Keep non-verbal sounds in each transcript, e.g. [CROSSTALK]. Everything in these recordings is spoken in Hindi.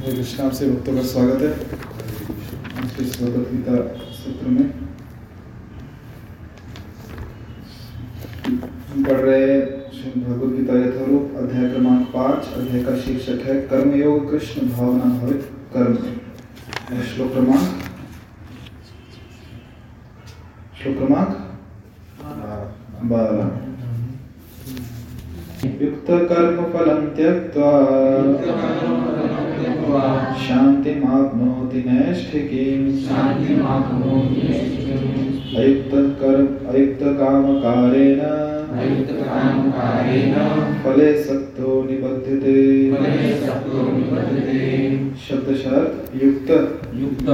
हरे कृष्णा से भक्तों का स्वागत है। आज के भगवत गीता सत्र में। हम पढ़ रहे हैं भगवद गीता यथारूप, अध्याय क्रमांक पाँच, अध्याय का शीर्षक है, कर्मयोग कृष्ण भावना भवित कर्म। श्लोक क्रमांक। श्लोक क्रमांक? बारह। युक्त कर्म फलं त्यक्त्वा शान्तिमाप्नोति नैष्ठिकीम् फले सक्तो निबध्यते। शब्द शर्त युक्त। युक्त।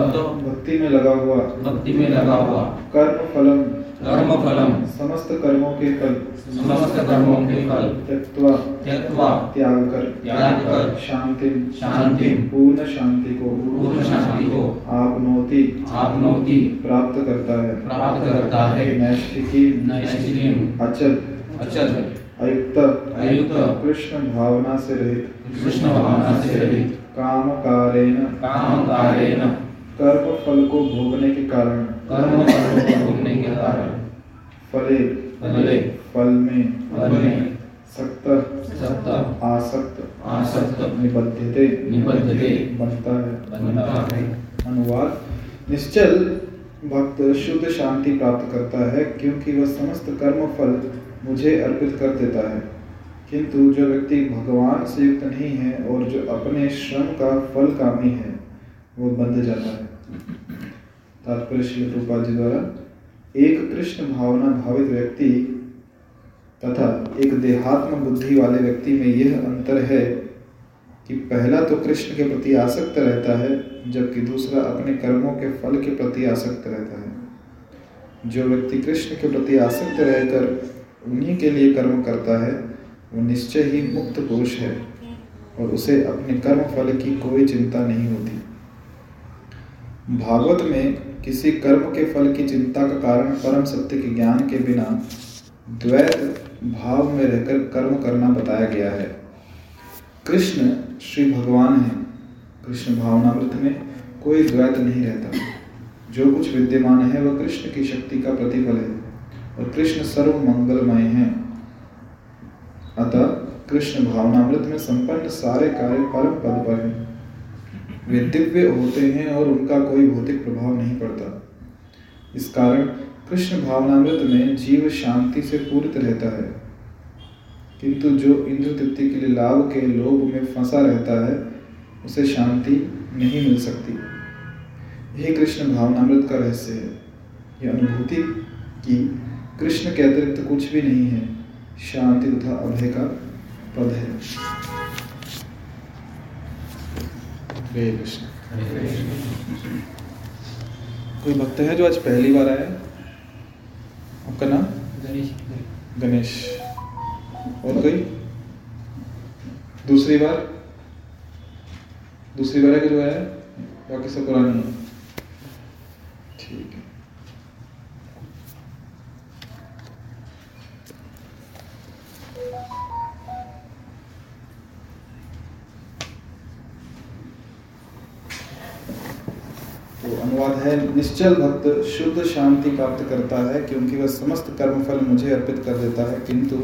भक्ति में लगा हुआ। भक्ति में लगा हुआ। कर्म फलम कर्म फलम समस्त कर्मों के फल। समस्त कर्मों के फल। त्यक्त्वा। त्यक्त्वा। त्याग कर। त्याग कर। शांति। शांति। पूर्ण शांति को। पूर्ण शांति को। आपनोति आपनोति प्राप्त करता है। प्राप्त करता है। नैष्ठिकी। नैष्ठिकीम अचल। अचल। अयुक्त अयुक्त कृष्ण भावना से रहित। कृष्ण भावना से रहित। काम कारेण काम कारेण कर्म फल को भोगने के कारण। कर्म फलों को भोगने के कारण। फले फले। फल में फल में सक्त। सत्ता आसक्त आसक्त। निबद्धते निबद्धते। बनता है। बनता है। अनुवाद। निश्चल भक्त शुद्ध शांति प्राप्त करता है क्योंकि वह समस्त कर्म फल मुझे अर्पित कर देता है। किंतु जो व्यक्ति भगवान से युक्त नहीं है और जो अपने श्रम का फल कामी है वो बंध जाता है। तात्पर्य श्री रूपा जी द्वारा एक कृष्ण भावना भावित व्यक्ति तथा एक देहात्म बुद्धि वाले व्यक्ति में यह अंतर है कि पहला तो कृष्ण के प्रति आसक्त रहता है, जबकि दूसरा अपने कर्मों के फल के प्रति आसक्त रहता है। जो व्यक्ति कृष्ण के प्रति आसक्त रहकर उन्हीं के लिए कर्म करता है, वो निश्चय ही मुक्त पुरुष है और उसे अपने कर्म फल की कोई चिंता नहीं होती। भागवत में किसी कर्म के फल की चिंता का कारण परम सत्य के ज्ञान के बिना द्वैत भाव में रहकर कर्म करना बताया गया है। कृष्ण श्री भगवान है। कृष्ण भावनामृत में कोई द्वैत नहीं रहता। जो कुछ विद्यमान है वह कृष्ण की शक्ति का प्रतिफल है और कृष्ण सर्व मंगलमय है। अतः कृष्ण भावनामृत में संपन्न सारे कार्य परम पद पर हैं। वे दिव्य होते हैं और उनका कोई भौतिक प्रभाव नहीं पड़ता। इस कारण कृष्ण भावनामृत में जीव शांति से पूरित रहता है। किंतु जो इंद्र तृप्ति के लिए लाभ के लोभ में फंसा रहता है, उसे शांति नहीं मिल सकती। यही कृष्ण भावनामृत का रहस्य है। यह अनुभूति कि कृष्ण के अतिरिक्त कुछ भी नहीं है, शांति तथा अभय का पद है। हरे कृष्ण कोई भक्त है जो आज पहली बार आया आपका नाम? गणेश। और कोई? दूसरी बार? दूसरी बार है कि जो है बाकी सब पुरानी है। अनुवाद है। निश्चल भक्त शुद्ध शांति प्राप्त करता है क्योंकि वह समस्त कर्मफल मुझे अर्पित कर देता है। किंतु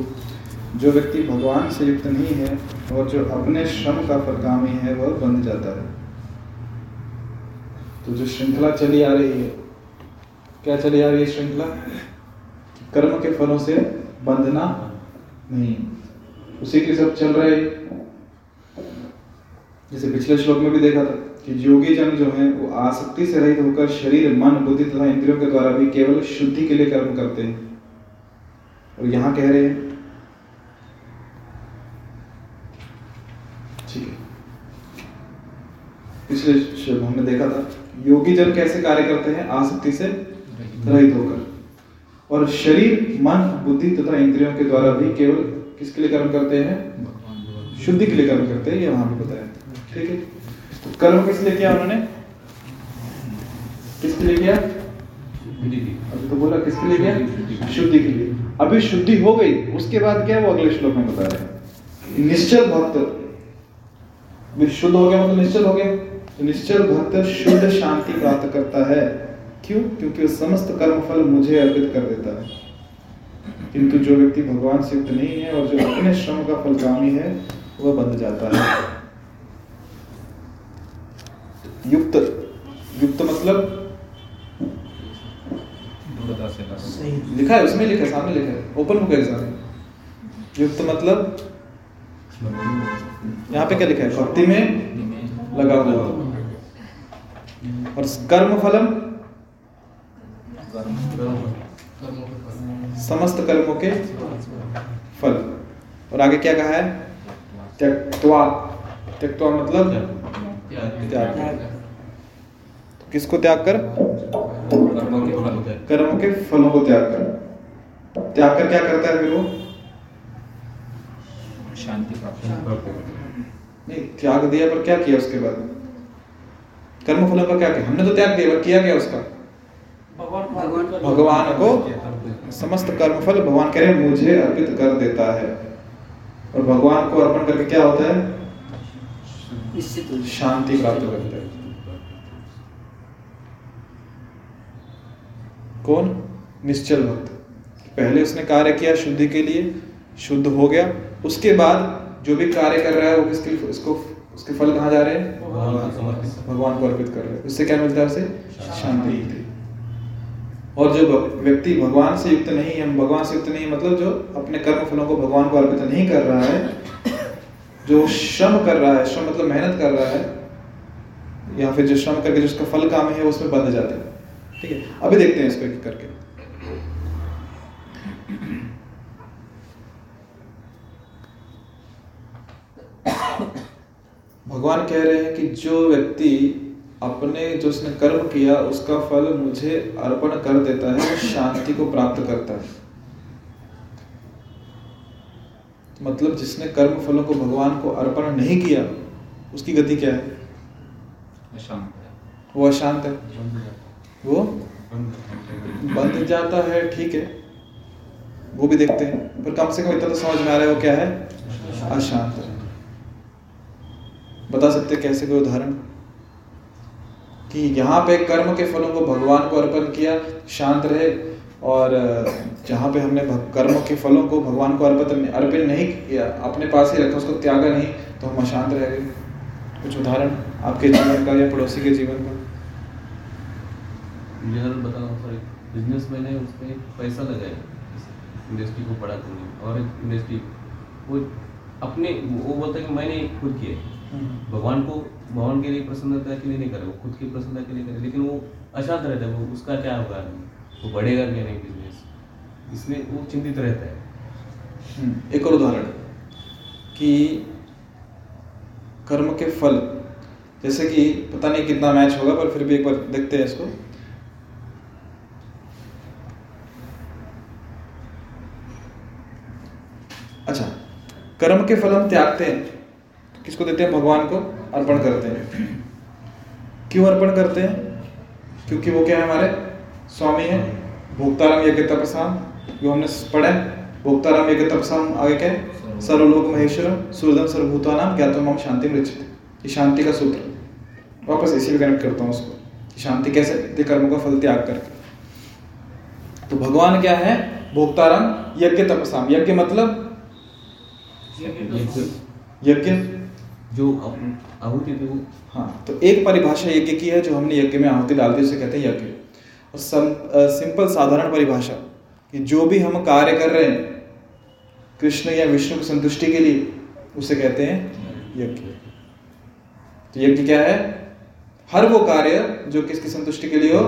जो व्यक्ति भगवान से युक्त नहीं है और जो अपने श्रम का फलकामी है, वह बंध जाता है। तो जो श्रृंखला चली आ रही है, क्या चली आ रही है श्रृंखला? कर्म के फलों से बंधना नहीं। उसी के सब चल रहे जैसे पिछले श्लोक में भी देखा था। कि योगी जन जो हैं वो आसक्ति से रहित होकर शरीर मन बुद्धि तथा इंद्रियों के द्वारा भी केवल शुद्धि के लिए कर्म करते हैं। और यहाँ कह रहे हैं ठीक है। पिछले श्लोक हमने देखा था योगी जन कैसे कार्य करते हैं आसक्ति से रहित होकर। और शरीर मन बुद्धि तथा इंद्रियों के द्वारा भी केवल किसके लिए कर्म करते हैं? शुद्धि के लिए कर्म करते हैं ये वहाँ भी बताया। ठीक है? कर्म किस लिए किया उन्होंने? किसके लिए किया? अभी तो बोला किसके लिए किया? शुद्धि के। लिए। अभी शुद्धि हो गई उसके बाद क्या वो अगले श्लोक में बता रहे हैं? निश्चल भक्त। शुद्ध हो गया मतलब निश्चल हो गया? निश्चल भक्त शुद्ध शांति प्राप्त करता है। क्यों? क्योंकि वो समस्त कर्म फल मुझे अर्पित कर देता है। किंतु जो व्यक्ति भगवान से युक्त नहीं है और जो अपने श्रम का फलकामी है वह बंध जाता है। युक्त युक्त मतलब? लिखा है उसमें लिखा है सामने लिखा है। ओपन बुक एग्ज़ाम युक्त मतलब? यहाँ पे क्या लिखा है? भक्ति में लगा हुआ। और कर्म फलम समस्त कर्मों के फल। और आगे क्या कहा है? त्यक्त्वा। त्यक्त्वा मतलब? त्याग। किसको त्याग कर? कर्मों के फल के त्याग कर। त्याग कर क्या करता है फिर वो? शांति प्राप्त नहीं त्याग दिया पर क्या किया उसके बाद? कर्म फलों का क्या किया? हमने तो त्याग दिया पर किया क्या उसका? भगवान को समस्त कर्म फल भगवान कह रहे हैं मुझे अर्पित कर देता है। और भगवान को अर्पण करके क्या होता है। शांति प्राप्त करते हैं। कौन? निश्चल भक्त पहले उसने कार्य किया शुद्धि के लिए शुद्ध हो गया। उसके बाद जो भी कार्य कर रहा है वो किसके उसको उसके फल कहाँ जा रहे हैं? भगवान को अर्पित कर रहे हैं। उससे क्या मिलता है उसे? शांति। मिलती और जो व्यक्ति भगवान से युक्त नहीं है भगवान से युक्त नहीं है मतलब जो अपने कर्म फलों को भगवान को अर्पित नहीं कर रहा है जो श्रम कर रहा है श्रम मतलब मेहनत कर रहा है या फिर जो श्रम करके जो उसका फल काम है उसमें बंध जाता है। ठीक है अभी देखते हैं इसको करके। भगवान कह रहे हैं कि जो व्यक्ति अपने जो उसने कर्म किया उसका फल मुझे अर्पण कर देता है वो शांति को प्राप्त करता है। मतलब जिसने कर्म फलों को भगवान को अर्पण नहीं किया उसकी गति क्या है? वो अशांत है। वो? बंध जाता है, ठीक है। वो भी देखते हैं। पर कम से कम इतना तो समझ में आ रहा है वो क्या है? अशांत बता सकते कैसे कोई उदाहरण? कि यहाँ पे कर्म के फलों को भगवान को अर्पण किया, शांत रहे, और जहाँ पे हमने कर्म के फलों को भगवान को अर्पित अर्पित नहीं किया, अपने पास ही रखा, उसको त्यागा नहीं तो हम अशांत रह गए। कुछ उदाहरण आपके जीवन का या पड़ोसी के जीवन का? जनरल बता रहा सॉरी बिज़नेस मैंने उसमें पैसा लगाया इंडस्ट्री को बड़ा करने और इंडस्ट्री वो अपने वो बोलता है कि मैंने खुद किया भगवान को भगवान के लिए प्रसन्नता के लिए नहीं करे वो खुद की प्रसन्नता के लिए करे लेकिन वो अशांत रहता है वो उसका क्या होगा वो बढ़ेगा क्या नहीं बिज़नेस इसमें वो चिंतित रहता है। हम्म, एक और उदाहरण कि कर्म के फल जैसे कि पता नहीं कितना मैच होगा पर फिर भी एक बार देखते हैं इसको अच्छा कर्म के फल हम त्यागते हैं। किसको देते हैं? भगवान को अर्पण करते हैं। क्यों अर्पण करते हैं? क्योंकि वो क्या है हमारे? स्वामी है। भोक्ताराम यज्ञ तपसाम जो हमने पढ़ा है। भोक्ताराम यज्ञ तपसाम आगे क्या है? सर्वलोक महेश्वरम सूर्यदम सर्वभूतानाम ज्ञातम हम शांति मृक्षते ये शांति का सूत्र। वापस इसी में कनेक्ट करता हूँ उसको। शांति कैसे? देते कर्मों का फल त्याग करके। तो भगवान क्या है? भोक्ताराम यज्ञ तपसाम यज्ञ मतलब यज्ञ जो आहुति थी वो। हाँ तो एक परिभाषा यज्ञ की है जो हमने यज्ञ में आहुति डाल दी उसे कहते हैं यज्ञ। और सम, अ, सिंपल साधारण परिभाषा कि जो भी हम कार्य कर रहे हैं कृष्ण या विष्णु की संतुष्टि के लिए उसे कहते हैं यज्ञ। तो यज्ञ क्या है? हर वो कार्य जो किसकी संतुष्टि के लिए हो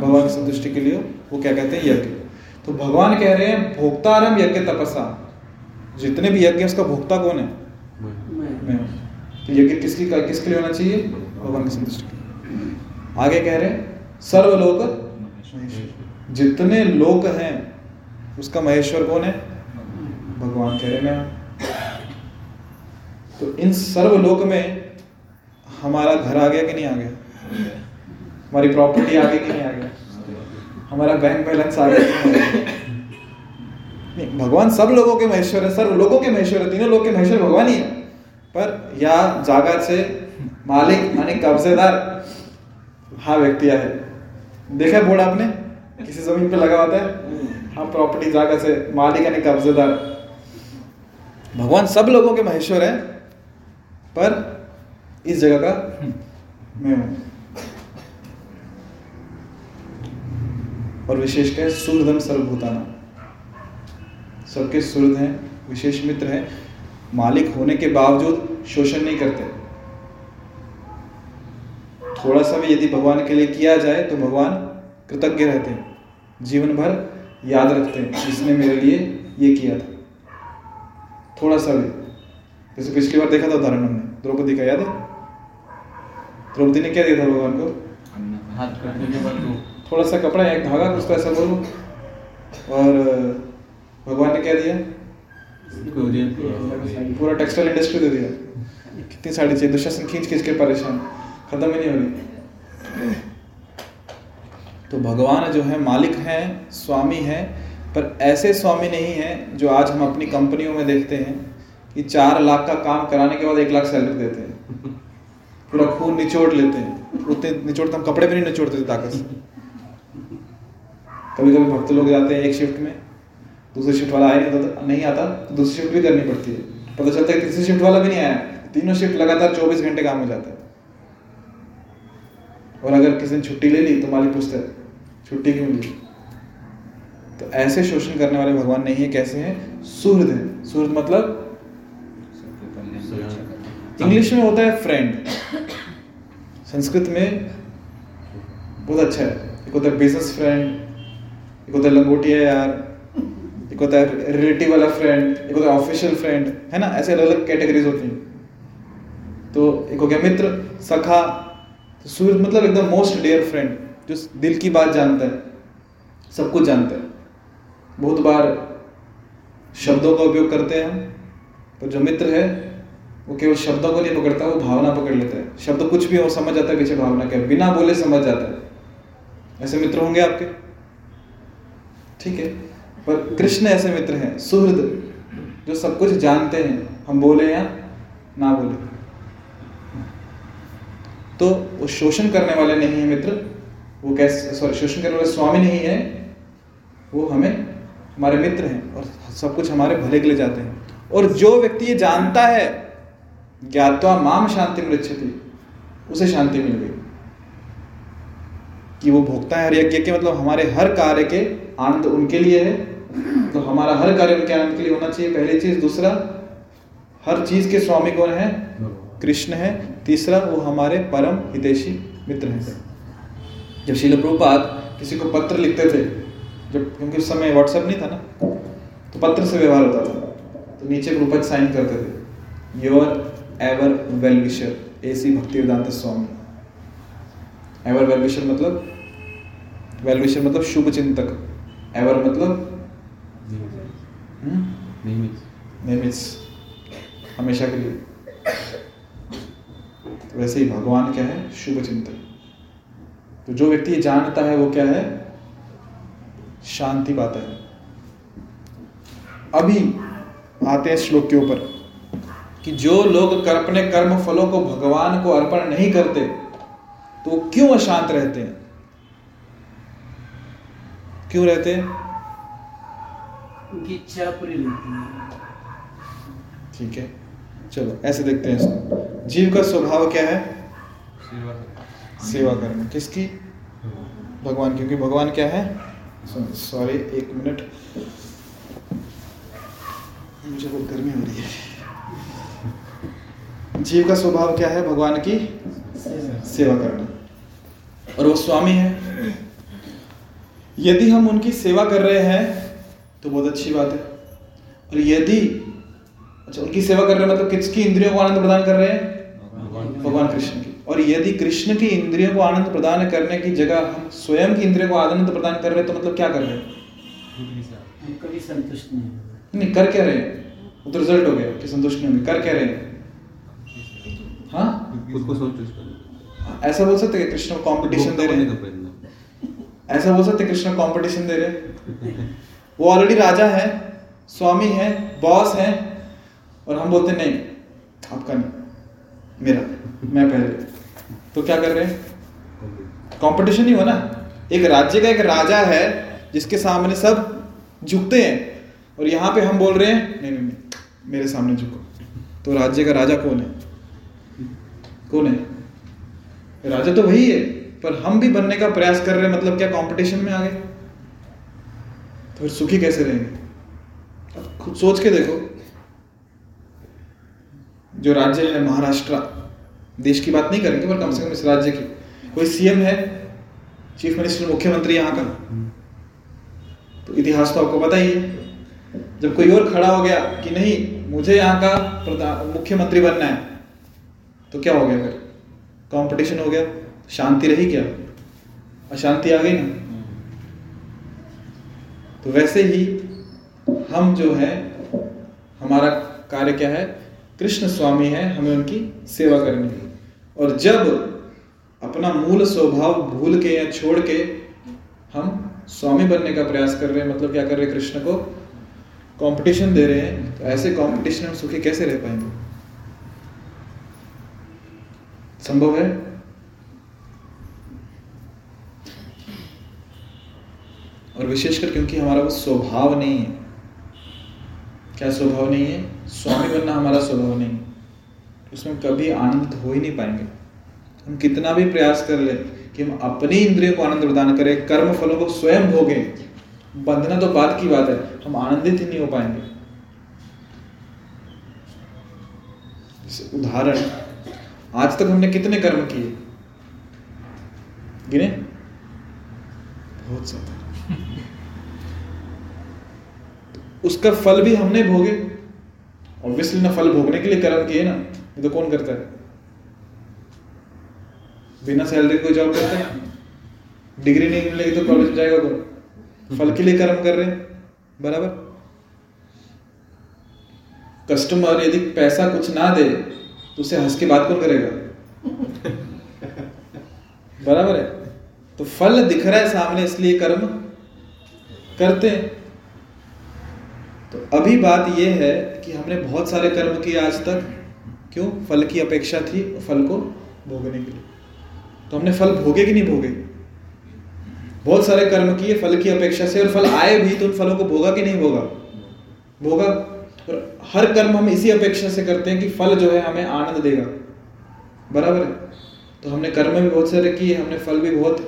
भगवान की संतुष्टि के लिए हो वो क्या कहते हैं यज्ञ। तो भगवान कह रहे हैं भोक्तारम यज्ञ तपसा। जितने भी यज्ञ उसका भोक्ता कौन है? मैं। मैं। तो यज्ञ किसकी किसके लिए होना चाहिए? भगवान की संतुष्टि के। आगे कह रहे हैं सर्वलोक जितने लोक हैं उसका महेश्वर कौन है? भगवान कह रहे हैं मैं हूँ। तो इन सर्वलोक में हमारा घर आ गया कि नहीं आ गया? हमारी प्रॉपर्टी आ गई कि नहीं आ गया हमारा बैंक बैलेंस आ गया? भगवान सब लोगों के महेश्वर है, सर्व लोगों के महेश्वर है, तीनों लोग के महेश्वर भगवान ही है। पर या जागा से मालिक आणि कब्जेदार हा व्यक्ती आहे देखा बोर्ड आपने? किसी ज़मीन पे लगा होता है? हाँ प्रॉपर्टी जागा से मालिक यानी कब्जेदार। भगवान सब लोगों के महेश्वर है, पर इस जगह का मैं हूँ। और विशेष क्या है सुहृदम सर्वभूताना। सबके सुहृद हैं विशेष मित्र हैं। मालिक होने के बावजूद शोषण नहीं करते। थोड़ा सा भी यदि भगवान के लिए किया जाए तो भगवान कृतज्ञ रहते हैं जीवन भर याद रखते हैं जिसने मेरे लिए ये किया था। थोड़ा सा भी। जैसे पिछली बार देखा था उदाहरण हमने द्रौपदी का याद है? द्रौपदी ने क्या दिया था भगवान को? थोड़ा सा कपड़ा एक धागा उसको ऐसा बोलो। और भगवान ने क्या दिया? पूरा टेक्सटाइल इंडस्ट्री दे दिया। कितनी साड़ी चाहिए? दुशासन खींच खींच के परेशान। खत्म ही नहीं हो रही। तो भगवान जो है मालिक हैं स्वामी हैं पर ऐसे स्वामी नहीं हैं जो आज हम अपनी कंपनियों में देखते हैं कि चार लाख का काम कराने के बाद एक लाख सैलरी देते हैं। पूरा खून निचोड़ लेते हैं। उतने निचोड़ते हम कपड़े भी नहीं निचोड़ते ताकत से। कभी कभी भक्त लोग जाते हैं एक शिफ्ट में। दूसरी शिफ्ट वाला आया नहीं आता नहीं आता तो दूसरी शिफ्ट भी करनी पड़ती है। पता चलता है तीसरी शिफ्ट वाला भी नहीं आया। तीनों शिफ्ट लगातार चौबीस घंटे काम हो जाता है। और अगर किसी ने छुट्टी ले ली तो मालिक पूछता है, छुट्टी क्यों ली? तो ऐसे शोषण करने वाले भगवान नहीं है, कैसे हैं? सुहृद है। सुहृद मतलब इंग्लिश में होता है फ्रेंड संस्कृत में बहुत अच्छा है। एक होता है बिज़नेस फ्रेंड एक होता है लंगोटिया यार। एक होता है रिलेटिव वाला फ्रेंड एक होता है ऑफिशियल फ्रेंड है ना? ऐसे अलग अलग कैटेगरीज होती हैं। तो एक हो गया मित्र, सखा तो सूर्य मतलब एकदम मोस्ट डियर फ्रेंड जो दिल की बात जानता है, सब कुछ जानता है। बहुत बार शब्दों का उपयोग करते हैं हम, पर जो मित्र है, वो केवल शब्दों को नहीं पकड़ता, वो भावना पकड़ लेता है। शब्द कुछ भी हो, समझ जाता है, पीछे भावना क्या बिना बोले समझ जाता है। ऐसे मित्र होंगे आपके? ठीक है। पर कृष्ण ऐसे मित्र हैं, सुहृद, जो सब कुछ जानते हैं। हम बोले या ना बोले? तो वो शोषण करने वाले नहीं है मित्र। वो कैसे सॉरी शोषण करने वाले स्वामी नहीं है। वो हमें, हमारे मित्र हैं और सब कुछ हमारे भले के लिए जाते हैं। और जो व्यक्ति ये जानता है, ज्ञातवा माम शांति मृक्षति उसे शांति मिल गई। कि वो भोगता है हर यज्ञ के मतलब हमारे हर कार्य के आनंद उनके लिए है। तो हमारा हर कार्य उनके आनंद के लिए होना चाहिए। पहली चीज़, दूसरा, हर चीज़ के स्वामी कौन है? कृष्ण है। तीसरा, वो हमारे परम हितैषी मित्र हैं। जब शिल प्रभुपाद किसी को पत्र लिखते थे, जब, क्योंकि उस समय व्हाट्सएप नहीं था ना तो पत्र से व्यवहार होता था। तो नीचे प्रभुपाद साइन करते थे your ever well wisher A C Bhakti Vedanta Swami ever well wisher मतलब वेल विशर मतलब शुभ चिंतक। एवर मतलब हम्म? नेहमीच हमेशा के लिए। तो वैसे ही भगवान क्या है? शुभ चिंतन। तो जो व्यक्ति ये जानता है वो क्या है? शांति पाता है। अभी आते हैं श्लोक के ऊपर कि जो लोग कर, अपने कर्म फलों को भगवान को अर्पण नहीं करते तो क्यों अशांत रहते हैं? क्यों रहते हैं? उनकी इच्छा पूरी नहीं होती ठीक है चलो ऐसे देखते हैं। इसको जीव का स्वभाव क्या है? सेवा करना। किसकी? भगवान क्योंकि भगवान क्या है? सॉरी एक मिनट मुझे बहुत गर्मी हो रही है। जीव का स्वभाव क्या है? भगवान की सेवा करना। और वो स्वामी है। यदि हम उनकी सेवा कर रहे हैं तो बहुत अच्छी बात है। और यदि अच्छा उनकी सेवा कर रहे हैं मतलब किसकी इंद्रियों को आनंद प्रदान कर रहे हैं? भगवान कृष्ण की। और यदि कृष्ण की इंद्रियों को आनंद प्रदान करने की जगह हम स्वयं की इंद्रियों को आनंद प्रदान कर रहे हैं तो मतलब क्या कर रहे हैं? कभी संतुष्ट नहीं नहीं कर क्या रहे हैं? वो तो रिज़ल्ट हो गया कि संतुष्ट नहीं होंगे। कर क्या रहे हैं? हाँ? खुद को संतुष्ट ऐसा बोल सकते कृष्ण कंपटीशन दे रहे हैं। ऐसा बोल सकते कृष्ण कंपटीशन दे रहे हैं। वो ऑलरेडी राजा है, स्वामी है बॉस है, और हम बोलते, नहीं, आपका नहीं, मेरा, मैं पहले। तो क्या कर रहे हैं? कंपटीशन ही हो ना? एक राज्य का एक राजा है, जिसके सामने सब झुकते हैं, और यहाँ पे हम बोल रहे हैं, नहीं नहीं नहीं, मेरे सामने झुको। तो राज्य का राजा कौन है? कौन है? राजा तो वही है, पर हम भी बनने का प्रयास कर रहे हैं मतलब क्या कंपटीशन में आ गए तो फिर सुखी कैसे रहेंगे? अब खुद सोच के देखो। जो राज्य है, महाराष्ट्र, देश की बात नहीं करेंगे, पर कम से कम इस राज्य की। कोई सीएम है? चीफ मिनिस्टर मुख्यमंत्री यहाँ का तो इतिहास तो आपको पता ही है। जब कोई और खड़ा हो गया कि नहीं, मुझे यहाँ का मुख्यमंत्री बनना है तो क्या हो गया फिर? कंपटीशन हो गया, शांति रही क्या? अशांति आ गई ना? तो वैसे ही हम जो है, हमारा कार्य क्या है? कृष्ण स्वामी है, हमें उनकी सेवा करनी है। और जब अपना मूल स्वभाव भूल के या छोड़ के हम स्वामी बनने का प्रयास कर रहे हैं मतलब क्या कर रहे हैं? कृष्ण को कंपटीशन दे रहे हैं तो ऐसे कंपटीशन में सुखी कैसे रह पाएँगे? संभव है? और विशेषकर क्योंकि हमारा वो स्वभाव नहीं है। क्या स्वभाव नहीं है? स्वामी बनना हमारा स्वभाव नहीं उसमें कभी आनंद हो ही नहीं पाएँगे। हम कितना भी प्रयास कर ले कि हम अपनी इंद्रियों को आनंद प्रदान करें, कर्म फलों को स्वयं भोगे, बंधना तो बात की बात है, हम आनंदित ही नहीं हो पाएँगे। उदाहरण, आज तक हमने कितने कर्म किए? गिने? बहुत ज़्यादा [LAUGHS] उसका फल भी हमने भोगे। ऑब्वियसली ना फल भोगने के लिए कर्म किए ना, ये तो कौन करता है? बिना सैलरी कोई जॉब करता है? डिग्री नहीं मिलेगी तो कॉलेज जाएगा कौन? फल के लिए कर्म कर रहे हैं, बराबर? कस्टमर यदि पैसा कुछ ना दे तो उसे हंस के बात कौन करेगा? [LAUGHS] बराबर है? तो फल दिख रहा है सामने, इसलिए कर्म करते तो अभी बात यह है कि हमने बहुत सारे कर्म किए आज तक। क्यों? फल की अपेक्षा थी फल को भोगने के लिए। तो हमने फल भोगे कि नहीं भोगे? बहुत सारे कर्म किए, फल की अपेक्षा से, और फल आए भी तो उन फलों को भोगा कि नहीं भोगा? भोगा। और हर कर्म हम इसी अपेक्षा से करते हैं कि फल जो है हमें आनंद देगा। बराबर है? तो हमने कर्म भी बहुत सारे किए, हमने फल भी बहुत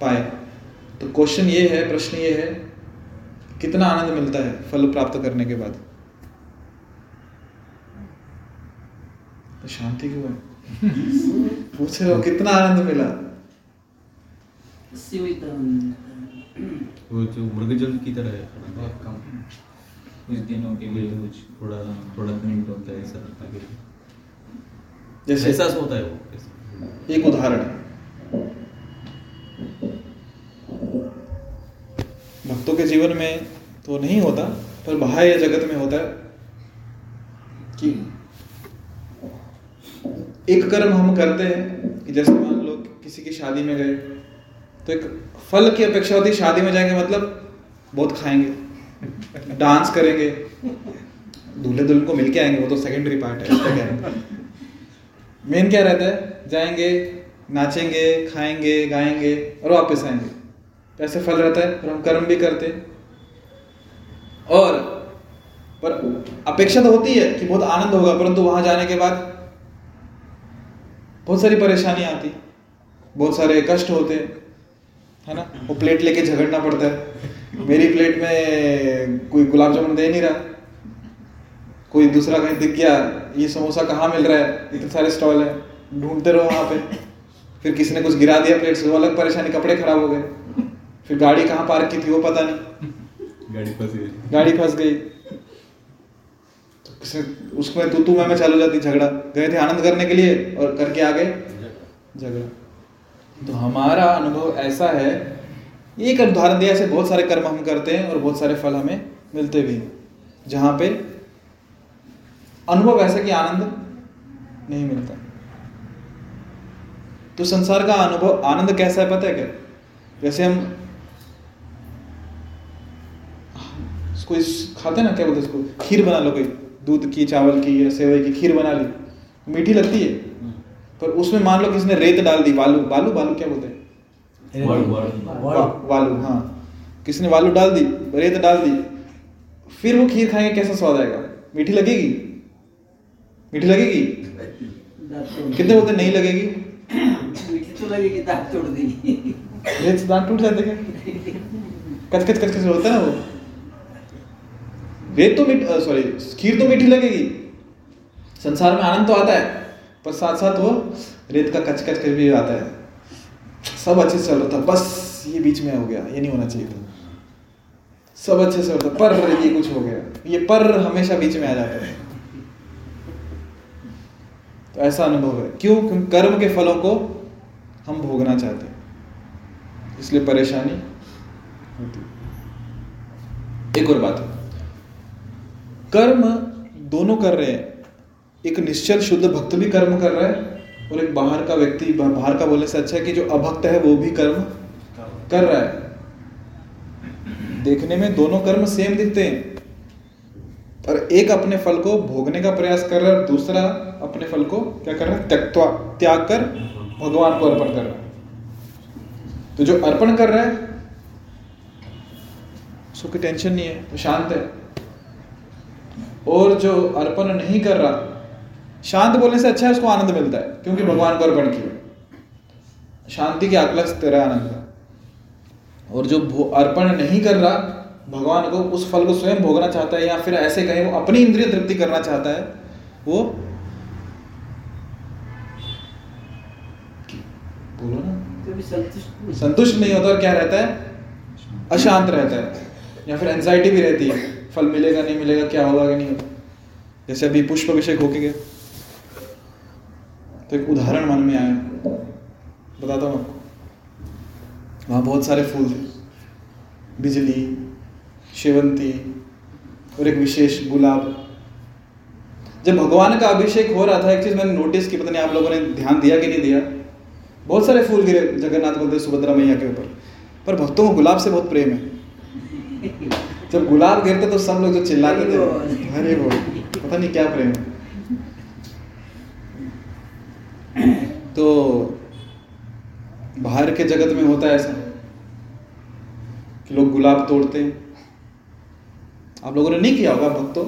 पाए। तो क्वेश्चन ये है प्रश्न ये है कितना आनंद मिलता है फल प्राप्त करने के बाद? तो शांति क्यों है? पूछ रहे हो कितना आनंद मिला। वो जो मृगजल की तरह है बहुत कम कुछ दिनों के लिए कुछ थोड़ा थोड़ा मिनट होता है ऐसा जैसे एहसास होता है वो एक उदाहरण है भक्तों के जीवन में तो नहीं होता, पर बाह्य जगत में होता है कि एक कर्म हम करते हैं कि जैसे मान लो किसी की शादी में गए तो एक फल की अपेक्षा होती शादी में जाएँगे मतलब बहुत खाएँगे, डांस करेंगे, दूल्हे दुल्हन को मिलके आएँगे, वो तो सेकेंडरी पार्ट है क्या मेन क्या रहता है? जाएँगे, नाचेंगे, खाएँगे, गाएँगे और वापस आएँगे। ऐसे फल रहता है और हम कर्म भी करते हैं। और, पर अपेक्षा तो होती है कि बहुत आनंद होगा, परंतु वहाँ जाने के बाद बहुत सारी परेशानी आती बहुत सारे कष्ट होते हैं, है ना? वो प्लेट लेके झगड़ना पड़ता है। मेरी प्लेट में कोई गुलाब जामुन दे नहीं रहा। कोई दूसरा कहीं दिख गया, ये समोसा कहाँ मिल रहा है? इतने सारे स्टॉल है, ढूंढते रहो वहाँ पे। फिर किसी ने कुछ गिरा दिया प्लेट से, वो अलग परेशानी, कपड़े खराब हो गए। फिर गाड़ी कहाँ पार्क की थी वो पता नहीं। गाड़ी फंसी हुई गाड़ी फंस गई। तो किसी उसमें तू तू मैं मैं चालू जाती झगड़ा। गए थे आनंद करने के लिए और करके आ गए। झगड़ा। तो हमारा अनुभव ऐसा है एक उदाहरण दिया ऐसे बहुत सारे कर्म हम करते हैं और बहुत सारे फल हमें मिलते भी हैं। जहाँ पे अनुभव ऐसा कि आनंद नहीं मिलता। तो संसार का अनुभव आनंद कैसा है पता है क्या? जैसे हम इसको इस खाते ना क्या बोलते हैं इसको? खीर बना लो कोई दूध की चावल की या सेवई की खीर बना ली। मीठी लगती है। पर उसमें मान लो किसी ने रेत डाल दी बालू बालू बालू क्या बोलते हैं? वर्ड वर्ड वालू। हाँ। किसी ने वालू डाल दी रेत डाल दी फिर वो खीर खाएँगे कैसा स्वाद आएगा? मीठी लगेगी? मीठी लगेगी? कितने बोलते नहीं लगेगी? मीठी तो लगेगी दांत तोड़ देगी। रेत दांत टूट जाते क्या? कच कच कच कच होता है ना वो। रेत तो मीठ सॉरी खीर तो मीठी लगेगी। संसार में आनंद तो आता है, पर साथ साथ वो रेत का कच कच कर भी आता है। सब अच्छे से चल रहा था, बस ये बीच में हो गया, ये नहीं होना चाहिए था। सब अच्छे से होता पर ये कुछ हो गया। ये पर हमेशा बीच में आ जाता है। तो ऐसा अनुभव है। क्यों? क्योंकि कर्म के फलों को हम भोगना चाहते हैं। इसलिए परेशानी होती एक और बात। कर्म दोनों कर रहे हैं। एक निश्चल शुद्ध भक्त भी कर्म कर रहा है और एक बाहर का व्यक्ति बाहर का बोलने से अच्छा है कि जो अभक्त है वो भी कर्म कर रहा है। देखने में दोनों कर्म सेम दिखते हैं। पर एक अपने फल को भोगने का प्रयास कर रहा है और दूसरा अपने फल को क्या कर रहा है? त्यक्त्वा, त्याग कर भगवान को अर्पण कर रहा है। तो जो अर्पण कर रहा है, उसको टेंशन नहीं है शांत है। और जो अर्पण नहीं कर रहा शांत बोलने से अच्छा है उसको आनंद मिलता है क्योंकि भगवान को अर्पण किया। शांति की आकलस तेरा आनंद है। और जो अर्पण नहीं कर रहा भगवान को उस फल को स्वयं भोगना चाहता है या फिर ऐसे कहें वो अपनी इंद्रिय तृप्ति करना चाहता है वो बोलो ना। संतुष्ट संतुष्ट नहीं होता और क्या रहता है? अशांत रहता है। या फिर एंजाइटी भी रहती है। फल मिलेगा, नहीं मिलेगा, क्या होगा कि नहीं होगा? जैसे अभी पुष्प अभिषेक होके गया तो एक उदाहरण मन में आया। बताता हूँ आपको। वहाँ बहुत सारे फूल थे। बिजली, शेवंती और एक विशेष गुलाब। जब भगवान का अभिषेक हो रहा था, एक चीज़ मैंने नोटिस की, पता नहीं आप लोगों ने ध्यान दिया कि नहीं दिया। बहुत सारे फूल गिरे, जगन्नाथ बलदेव सुभद्रा मैया के ऊपर। पर भक्तों को गुलाब से बहुत प्रेम है। जब गुलाब गिरते तो सब लोग जो चिल्लाते थे अरे वो पता नहीं क्या प्रेम। तो बाहर के जगत में होता है ऐसा कि लोग गुलाब तोड़ते हैं। आप लोगों ने नहीं किया होगा भक्तों?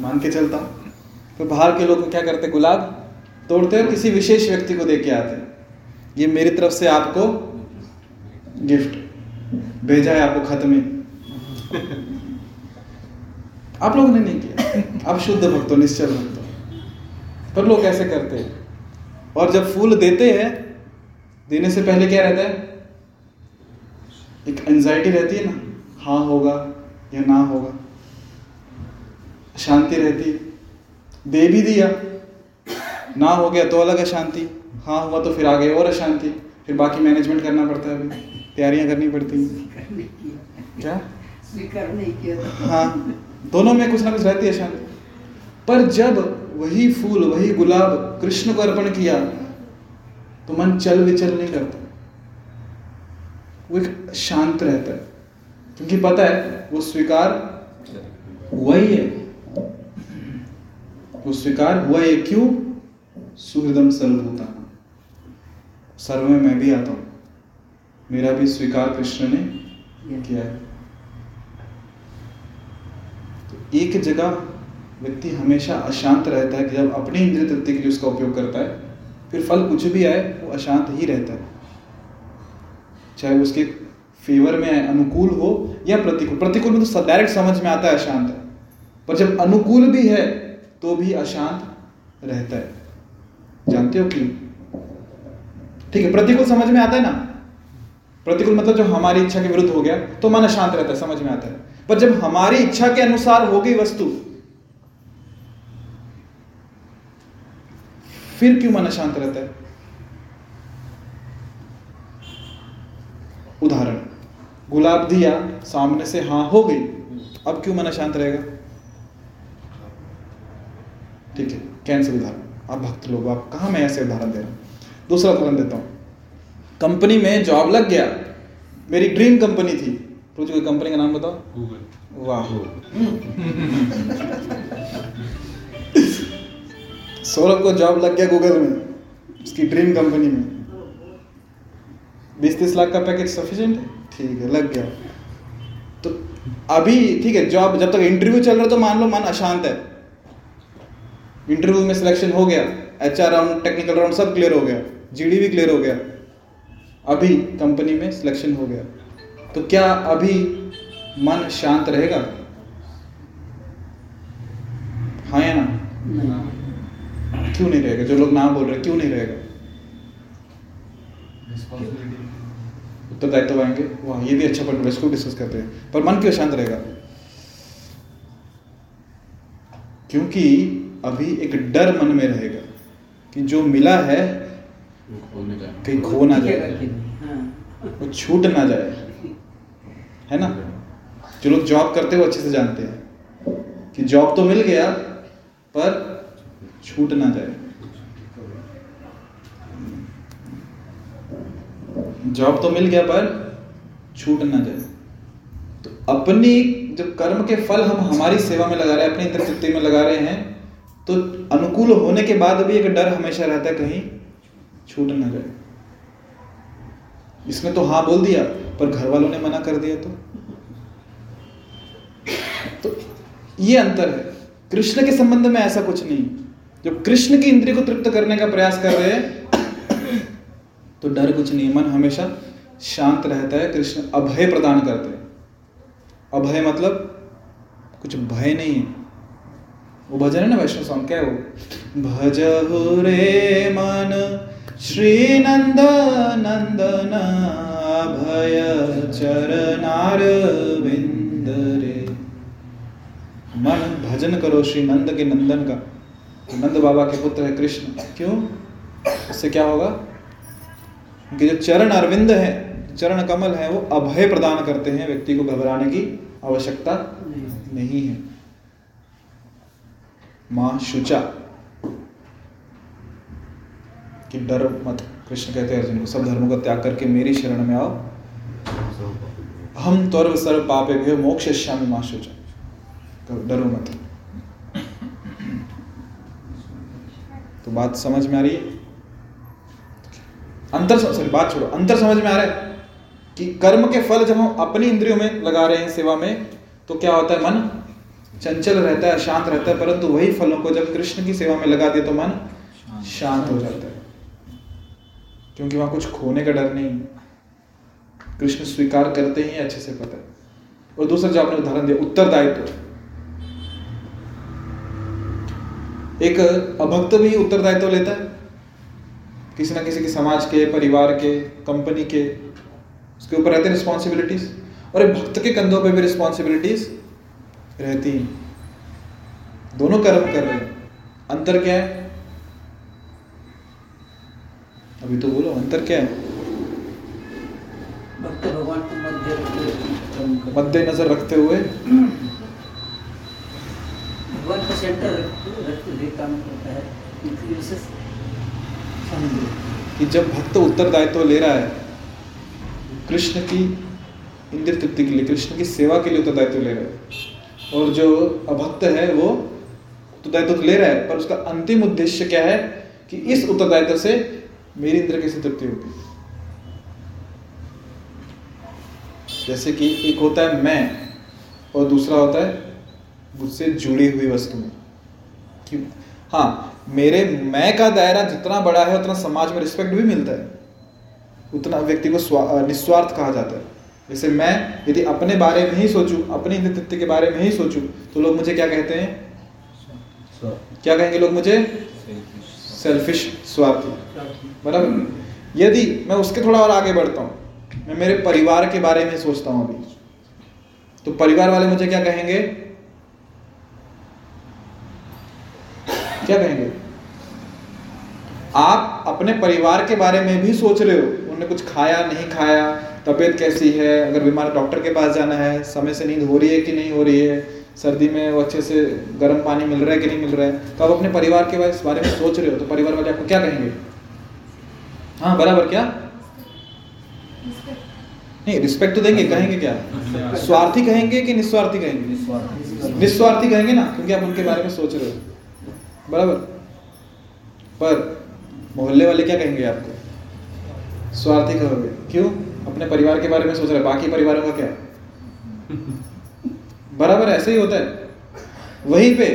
मान के चलता हूँ। तो बाहर के लोग क्या करते गुलाब तोड़ते हैं और किसी विशेष व्यक्ति को दे के आते हैं। ये मेरी तरफ़ से आपको गिफ्ट भेजा है आपको खत में। आप लोगों ने नहीं किया। आप शुद्ध भक्त निश्चल भक्त हो। पर लोग ऐसे करते हैं। और जब फूल देते हैं देने से पहले क्या रहता है? एक एंजाइटी रहती है ना। हाँ होगा या ना होगा। शांति रहती है। दे भी दिया। ना हो गया तो अलग अशांति। हाँ हुआ तो फिर आ आगे और अशांति। फिर बाकी मैनेजमेंट करना पड़ता है अभी। तैयारियाँ करनी पड़ती हैं। क्या? स्वीकार नहीं किया हाँ दोनों में कुछ ना कुछ रहती है शांति पर जब वही फूल वही गुलाब कृष्ण को अर्पण किया तो मन चल विचल नहीं करता। वो एक शांत रहता है। क्योंकि पता है वो स्वीकार हुआ ही। है वो स्वीकार हुआ है। क्यों? सुहृदम सर्वभूता सर्व में मैं भी आता हूँ। मेरा भी स्वीकार कृष्ण ने किया है। तो एक जगह व्यक्ति हमेशा अशांत रहता है कि जब अपनी इंद्रिय तृप्ति के लिए उसका उपयोग करता है, फिर फल कुछ भी आए, वो अशांत ही रहता है। चाहे उसके फेवर में आए, अनुकूल हो या प्रतिकूल। प्रतिकूल में तो डायरेक्ट समझ में आता है, अशांत है। पर जब अनुकूल भी है तो भी अशांत रहता है। जानते हो क्यों? ठीक है, प्रतिकूल समझ में आता है ना? प्रतिकूल मतलब जो हमारी इच्छा के विरुद्ध हो गया तो मन अशांत रहता है, समझ में आता है। पर जब हमारी इच्छा के अनुसार हो गई वस्तु, फिर क्यों मन अशांत रहता है? उदाहरण, गुलाब दिया, सामने से हाँ हो गई, अब क्यों मन अशांत रहेगा? ठीक है कैंसर उदाहरण। आप भक्त लोग, आप कहा मैं ऐसे उदाहरण दे रहा हूँ? दूसरा उदाहरण देता हूँ। कंपनी में जॉब लग गया, मेरी ड्रीम कंपनी थी रोज कोई कंपनी का नाम बताओ। गूगल वाह। [LAUGHS] सौरभ को जॉब लग गया गूगल में उसकी ड्रीम कंपनी में। बीस तीस लाख का पैकेज सफिशिएंट है? ठीक है लग गया। तो अभी ठीक है जॉब जब तक इंटरव्यू चल रहा है तो मान लो मन अशांत है। इंटरव्यू में सिलेक्शन हो गया H R round technical round सब क्लियर हो गया जीडी भी क्लियर हो गया। अभी कंपनी में सिलेक्शन हो गया। तो क्या अभी मन शांत रहेगा? हाँ या ना? क्यों नहीं रहेगा? जो लोग ना बोल रहे क्यों नहीं रहेगा? उत्तरदायित्व आएँगे। वाह ये भी अच्छा पॉइंट इसको डिस्कस करते हैं। पर मन क्यों शांत रहेगा? क्योंकि अभी एक डर मन में रहेगा कि जो मिला है कहीं खो ना जाए? हाँ। वो छूट ना जाए। है ना? जो लोग जॉब करते हैं अच्छे से जानते हैं कि जॉब तो मिल गया, पर छूट ना जाए। जॉब तो मिल गया, पर छूट ना जाए। तो अपनी जब कर्म के फल हम हमारी सेवा में लगा रहे हैं, अपनी इंद्रतृप्ति में लगा रहे हैं तो अनुकूल होने के बाद भी एक डर हमेशा रहता है कहीं छूट ना जाए। इसमें तो हाँ बोल दिया। पर घर वालों ने मना कर दिया तो? तो ये अंतर है। कृष्ण के संबंध में ऐसा कुछ नहीं। जब कृष्ण की इंद्रिय को तृप्त करने का प्रयास कर रहे हैं तो डर कुछ नहीं मन हमेशा शांत रहता है। कृष्ण अभय प्रदान करते हैं। अभय मतलब कुछ भय नहीं है। वो भजन है ना वैष्णव सॉन्ग क्या है वो? भज रे मन, श्री नंद नंदन। अभय चरनार रे मन भजन करो श्री नंद के नंदन का। नंद बाबा के पुत्र है कृष्ण। क्यों? उससे क्या होगा? उनके जो चरण अरविंद है, चरण कमल है, वो अभय प्रदान करते हैं व्यक्ति को घबराने की आवश्यकता नहीं है। माँ शुचा, कि डर मत। कृष्ण कहते हैं अर्जुन को सब धर्मों का त्याग करके मेरी शरण में आओ। हम त्वर्व सर्व पापे भी मोक्ष श्यामी माँ शुचा। तो डरो मत। तो बात समझ में आ रही है? अंतर सॉरी बात छोड़ो। अंतर समझ में आ रहा है कि कर्म के फल जब हम अपनी इंद्रियों में लगा रहे हैं सेवा में तो क्या होता है मन? चंचल रहता है, शांत रहता है, परंतु वही फलों को जब कृष्ण की सेवा में लगा दिया तो मन शांत हो जाता है। क्योंकि वहाँ कुछ खोने का डर नहीं कृष्ण स्वीकार करते ही अच्छे से पता है। और दूसरा जो आपने उदाहरण दिया, उत्तरदायित्व। एक अभक्त भी उत्तरदायित्व लेता है। किसी ना किसी के समाज के, परिवार के कंपनी के, उसके ऊपर रहते हैं रिस्पॉन्सिबिलिटीज और एक भक्त के कंधों पे भी रिस्पॉन्सिबिलिटीज रहती हैं। दोनों कर्म कर रहे हैं। अंतर क्या है? अभी तो बोलो अंतर क्या है? भक्त भगवान को मध्य नज़र रखते हुए? भगवान को सेंटर रखते रखते हुए काम करता है कि जब भक्त उत्तरदायित्व ले रहा है कृष्ण की इंद्र तृप्ति के लिए कृष्ण की सेवा के लिए उत्तरदायित्व ले रहा है। और जो अभक्त है वो उत्तरदायित्व तो ले रहा है पर उसका अंतिम उद्देश्य क्या है? कि इस उत्तरदायित्व से मेरी इंद्र कैसे तृप्ति होगी? जैसे कि एक होता है मैं और दूसरा होता है मुझसे जुड़ी हुई वस्तुएँ कि हाँ मेरे मैं का दायरा जितना बड़ा है उतना समाज में रिस्पेक्ट भी मिलता है। उतना व्यक्ति को निस्वार्थ कहा जाता है। जैसे मैं यदि अपने बारे में ही सोचूं अपने व्यक्तित्व के बारे में ही सोचूं तो लोग मुझे क्या कहते हैं? क्या कहेंगे लोग मुझे? सेल्फिश स्वार्थी। बराबर यदि मैं उसके थोड़ा और आगे बढ़ता हूँ, मैं मेरे परिवार के बारे में सोचता हूँ अभी। तो परिवार वाले मुझे क्या कहेंगे? क्या कहेंगे? आप अपने परिवार के बारे में भी सोच रहे हो उन्होंने कुछ खाया, नहीं खाया, तबीयत कैसी है, अगर बीमार डॉक्टर के पास जाना है, समय से नींद हो रही है कि नहीं हो रही है, सर्दी में वो अच्छे से गर्म पानी मिल रहा है कि नहीं मिल रहा है तो आप अपने परिवार के बारे में सोच रहे हो तो परिवार वाले आपको क्या कहेंगे? हाँ बराबर क्या? नहीं रिस्पेक्ट तो देंगे, कहेंगे क्या? स्वार्थी कहेंगे कि निस्वार्थी कहेंगे? निस्वार्थी कहेंगे ना, क्योंकि आप उनके बारे में सोच रहे हो। बराबर? पर मोहल्ले वाले क्या कहेंगे आपको? स्वार्थी कहोगे। क्यों? अपने परिवार के बारे में सोच रहे बाकी परिवारों का क्या? बराबर, ऐसे ही होता है। वहीं पे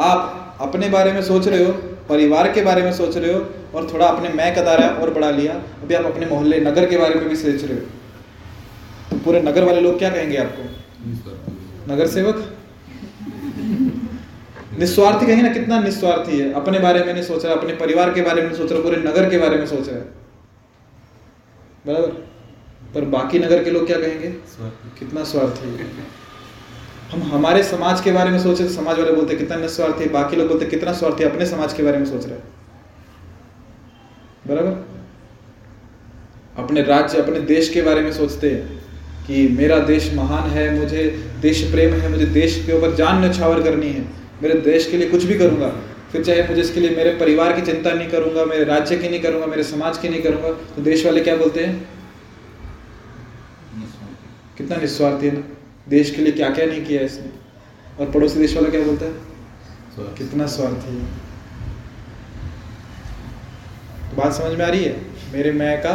आप अपने बारे में सोच रहे हो, परिवार के बारे में सोच रहे हो और थोड़ा अपने मैं का दायरा और बढ़ा लिया। अभी आप अपने मोहल्ले नगर के बारे में भी सोच रहे हो। तो पूरे नगर वाले लोग क्या कहेंगे आपको? नगर सेवक? निस्वार्थी कहेंगे ना कितना निस्वार्थी है। अपने बारे में नहीं सोच रहा अपने परिवार के बारे में सोच रहा पूरे नगर के बारे में सोच रहा है। बराबर? पर बाकी नगर के लोग क्या कहेंगे? कितना स्वार्थी है। हम हमारे समाज के बारे में सोचे तो समाज वाले बोलते कितना निस्वार्थी है। बाकी लोग बोलते कितना स्वार्थी अपने समाज के बारे में सोच रहे हैं। बराबर? अपने राज्य, अपने देश के बारे में सोचते हैं कि मेरा देश महान है, मुझे देश प्रेम है, मुझे देश के ऊपर जान नछावर करनी है। मेरे देश के लिए कुछ भी करूँगा, फिर चाहे मुझे इसके लिए मेरे परिवार की चिंता नहीं करूँगा, मेरे राज्य की नहीं करूँगा, मेरे समाज की नहीं करूँगा तो देश वाले क्या बोलते हैं? कितना निस्वार्थी है ना। देश के लिए क्या क्या नहीं किया इसने। और पड़ोसी देश वाला क्या बोलता है? कितना स्वार्थी है। बात समझ में आ रही है? मेरे मैं का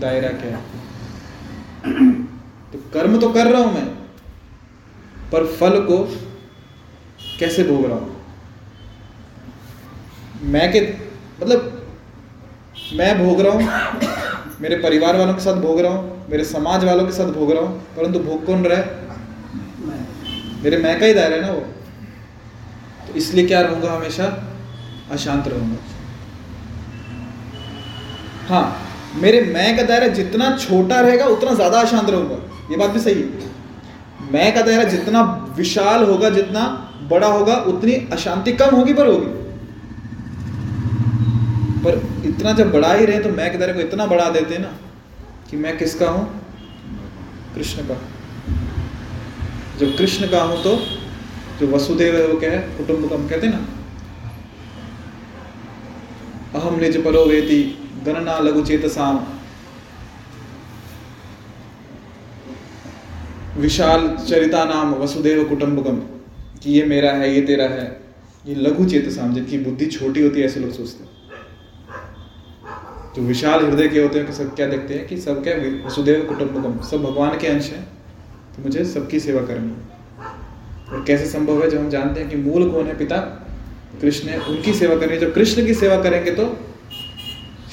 दायरा क्या है? तो कर्म तो कर रहा हूँ मैं, पर फल को कैसे भोग रहा हूँ? मैं के मतलब मैं भोग रहा हूँ, मेरे परिवार वालों के साथ भोग रहा हूँ, मेरे समाज वालों के साथ भोग रहा हूँ, परंतु भोग कौन रहा है? मेरे मैं का ही दायरा है ना वो? तो इसलिए क्या रहूँगा हमेशा? अशांत रहूँगा। हाँ मेरे मैं का दायरा जितना छोटा रहेगा, उतना ज़्यादा अशांत रहूँगा। ये बात भी सही है। मैं का दायरा जितना विशाल होगा, जितना बड़ा होगा, उतनी अशांति कम होगी, पर होगी। पर इतना जब बड़ा ही रहे तो मैं के दायरे को इतना बढ़ा देते ना, कि मैं किसका हूँ? कृष्ण का। जब कृष्ण का हूँ तो जो वसुदेव है, वो क्या है? कहते ना अहम निज परो वेति गणना लघु चेतसाम विशाल चरिता नाम वसुदेव कुटुंबकम कि ये मेरा है, ये तेरा है। ये लघु चेतसाम जिनकी बुद्धि छोटी होती है, ऐसे लोग सोचते हैं। जो विशाल हृदय के होते हैं कि सब क्या देखते हैं कि सब क्या वसुदेव कुटुंबकम सब भगवान के अंश हैं तो मुझे सबकी सेवा करनी है। और कैसे संभव है, जब हम जानते हैं कि मूल कौन है पिता? कृष्ण है, उनकी सेवा करनी है। जब कृष्ण की सेवा करेंगे तो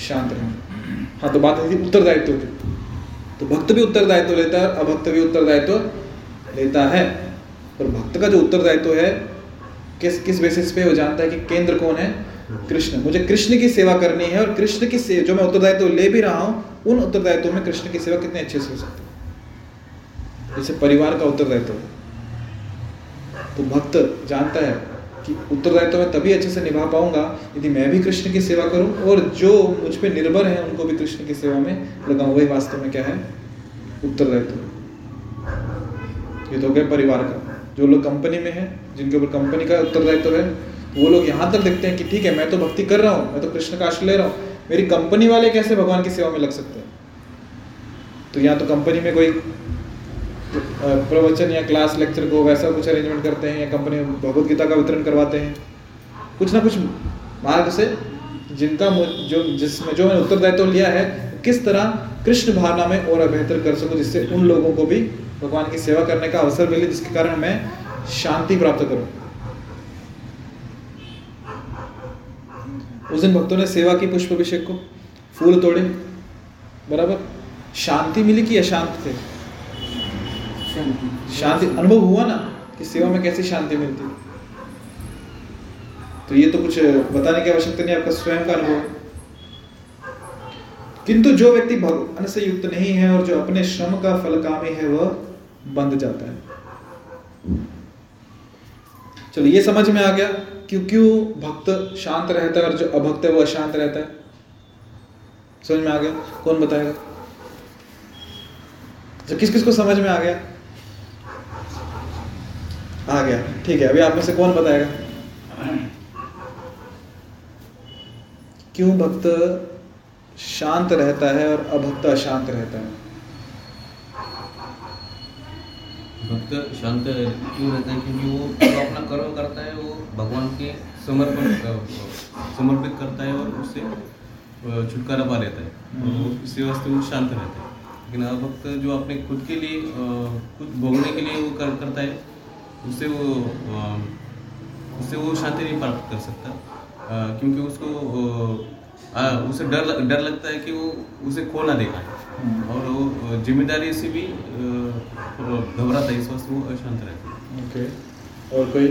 शांत रहेंगे हाँ तो बात है उत्तरदायित्व की। तो भक्त भी उत्तरदायित्व लेता है, अभक्त भी उत्तरदायित्व लेता है। और भक्त का जो उत्तरदायित्व है, किस किस बेसिस पे वो जानता है कि केंद्र कौन है? कृष्ण। मुझे कृष्ण की सेवा करनी है और कृष्ण की सेवा जो मैं उत्तरदायित्व ले भी रहा हूँ, उन उत्तरदायित्व में कृष्ण की सेवा कितने अच्छे से हो सकती है। जैसे परिवार का उत्तरदायित्व। तो भक्त जानता है कि उत्तरदायित्व मैं तभी अच्छे से निभा पाऊँगा यदि मैं भी कृष्ण की सेवा करूँ और जो मुझ पर निर्भर है, उनको भी कृष्ण की सेवा में लगाऊँ। वही वास्तव में क्या है? उत्तरदायित्व। ये तो गया परिवार का। जो लोग कंपनी में है, जिनके ऊपर कंपनी का उत्तरदायित्व है, वो लोग यहाँ तक देखते हैं कि ठीक है, मैं तो भक्ति कर रहा हूँ, मैं तो कृष्ण का आश्रय ले रहा हूँ। मेरी कंपनी वाले कैसे भगवान की सेवा में लग सकते हैं? तो यहाँ तो कंपनी में कोई प्रवचन या क्लास, लेक्चर को वैसा कुछ अरेंजमेंट करते हैं या कंपनी भगवत गीता का वितरण करवाते हैं? कुछ ना कुछ मार्ग से जिनका जो, जिसमें जो मैंने उत्तरदायित्व लिया है, किस तरह कृष्ण भावना में और बेहतर कर सकूँ जिससे उन लोगों को भी भगवान की सेवा करने का अवसर मिले, जिसके कारण मैं शांति प्राप्त करूँ? उस दिन भक्तों ने सेवा की पुष्प अभिषेक को, फूल तोड़े, बराबर? शांति मिली कि अशांत थे? शांति। अनुभव हुआ ना कि सेवा में कैसी शांति मिलती? तो ये तो कुछ बताने की आवश्यकता नहीं, आपका स्वयं का अनुभव। किंतु जो व्यक्ति भगवान से युक्त नहीं है और जो अपने श्रम का फल कामी है, वह बंद जाता है। चलो, ये समझ में आ गया क्यों क्यों भक्त शांत रहता है और जो अभक्त है, वह अशांत रहता है। समझ में आ गया? कौन बताएगा? तो किस किस को समझ में आ गया? आ गया। ठीक है अभी आप में से कौन बताएगा? क्यों भक्त शांत रहता है और अभक्त अशांत रहता है? भक्त शांत क्यों रहता है? क्योंकि वो जो अपना कर्म करता है वो भगवान के समर्पण समर्पित करता है और उससे छुटकारा पा लेता है। हम्म। तो इसी वास्ते वो शांत रहता है। लेकिन अभक्त जो अपने खुद के लिए खुद भोगने के लिए वो कर, करता है उससे वो उससे वो शांति नहीं प्राप्त कर सकता क्योंकि उसको आ, उसे डर डर लगता है कि वो उसे खो ना देगा। और वो ज़िम्मेदारी से भी घबराता है इस वक्त वो अशांत रहता है। ओके। और कोई?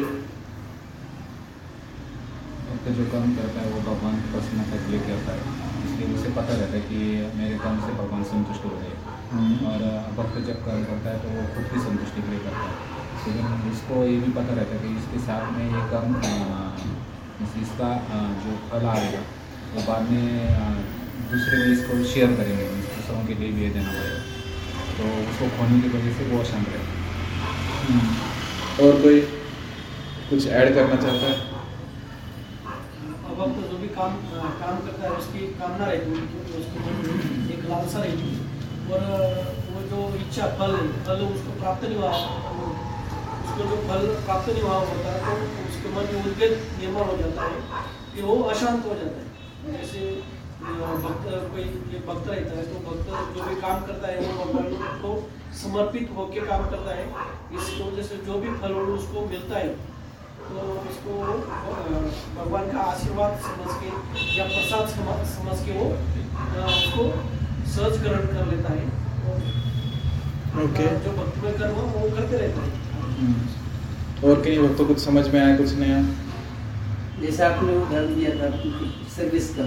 भक्त जो कर्म करता है वो भगवान की प्रसन्नता के लिए करता है। इसलिए उसे पता रहता है कि मेरे कर्म से भगवान संतुष्ट हो गए हम्म। और भक्त जब कर्म करता है तो वो खुद की संतुष्टि के लिए करता है। लेकिन उसको ये भी पता रहता है कि इसके साथ में ये इस- इसका जो फल आएगा वो तो बाद में दूसरे में इसको शेयर करेंगे दूसरों के लिए भी ये देना पड़ेगा। तो उसको खोने की वजह से वो अशांत रहता है हम्म। और कोई कुछ ऐड करना चाहता है? अब तो जो भी काम काम करता है उसकी कामना रहती है उसकी एक लालसा रहती है। और वो जो इच्छा फल है फल उसको प्राप्त नहीं हुआ उसको जो फल प्राप्त नहीं हुआ होता है तो उसके मन में उद्वेग निर्माण हो जाता है कि वो अशांत हो जाता है। जैसे भक्त कोई ये भक्त रहता है तो भक्त जो भी काम करता है वो भगवान को समर्पित होकर काम करता है। इसकी वजह से जो भी फल उसको मिलता है तो उसको भगवान का आशीर्वाद समझ के या प्रसाद समझ समझ के वो उसको सहज ग्रहण कर लेता है। ओके अ, जो भक्ति में कर्म वो करते रहता है। और कहीं वक्तों कुछ समझ में आया कुछ नया? जैसे आपने उदाहरण दिया था सर्विस का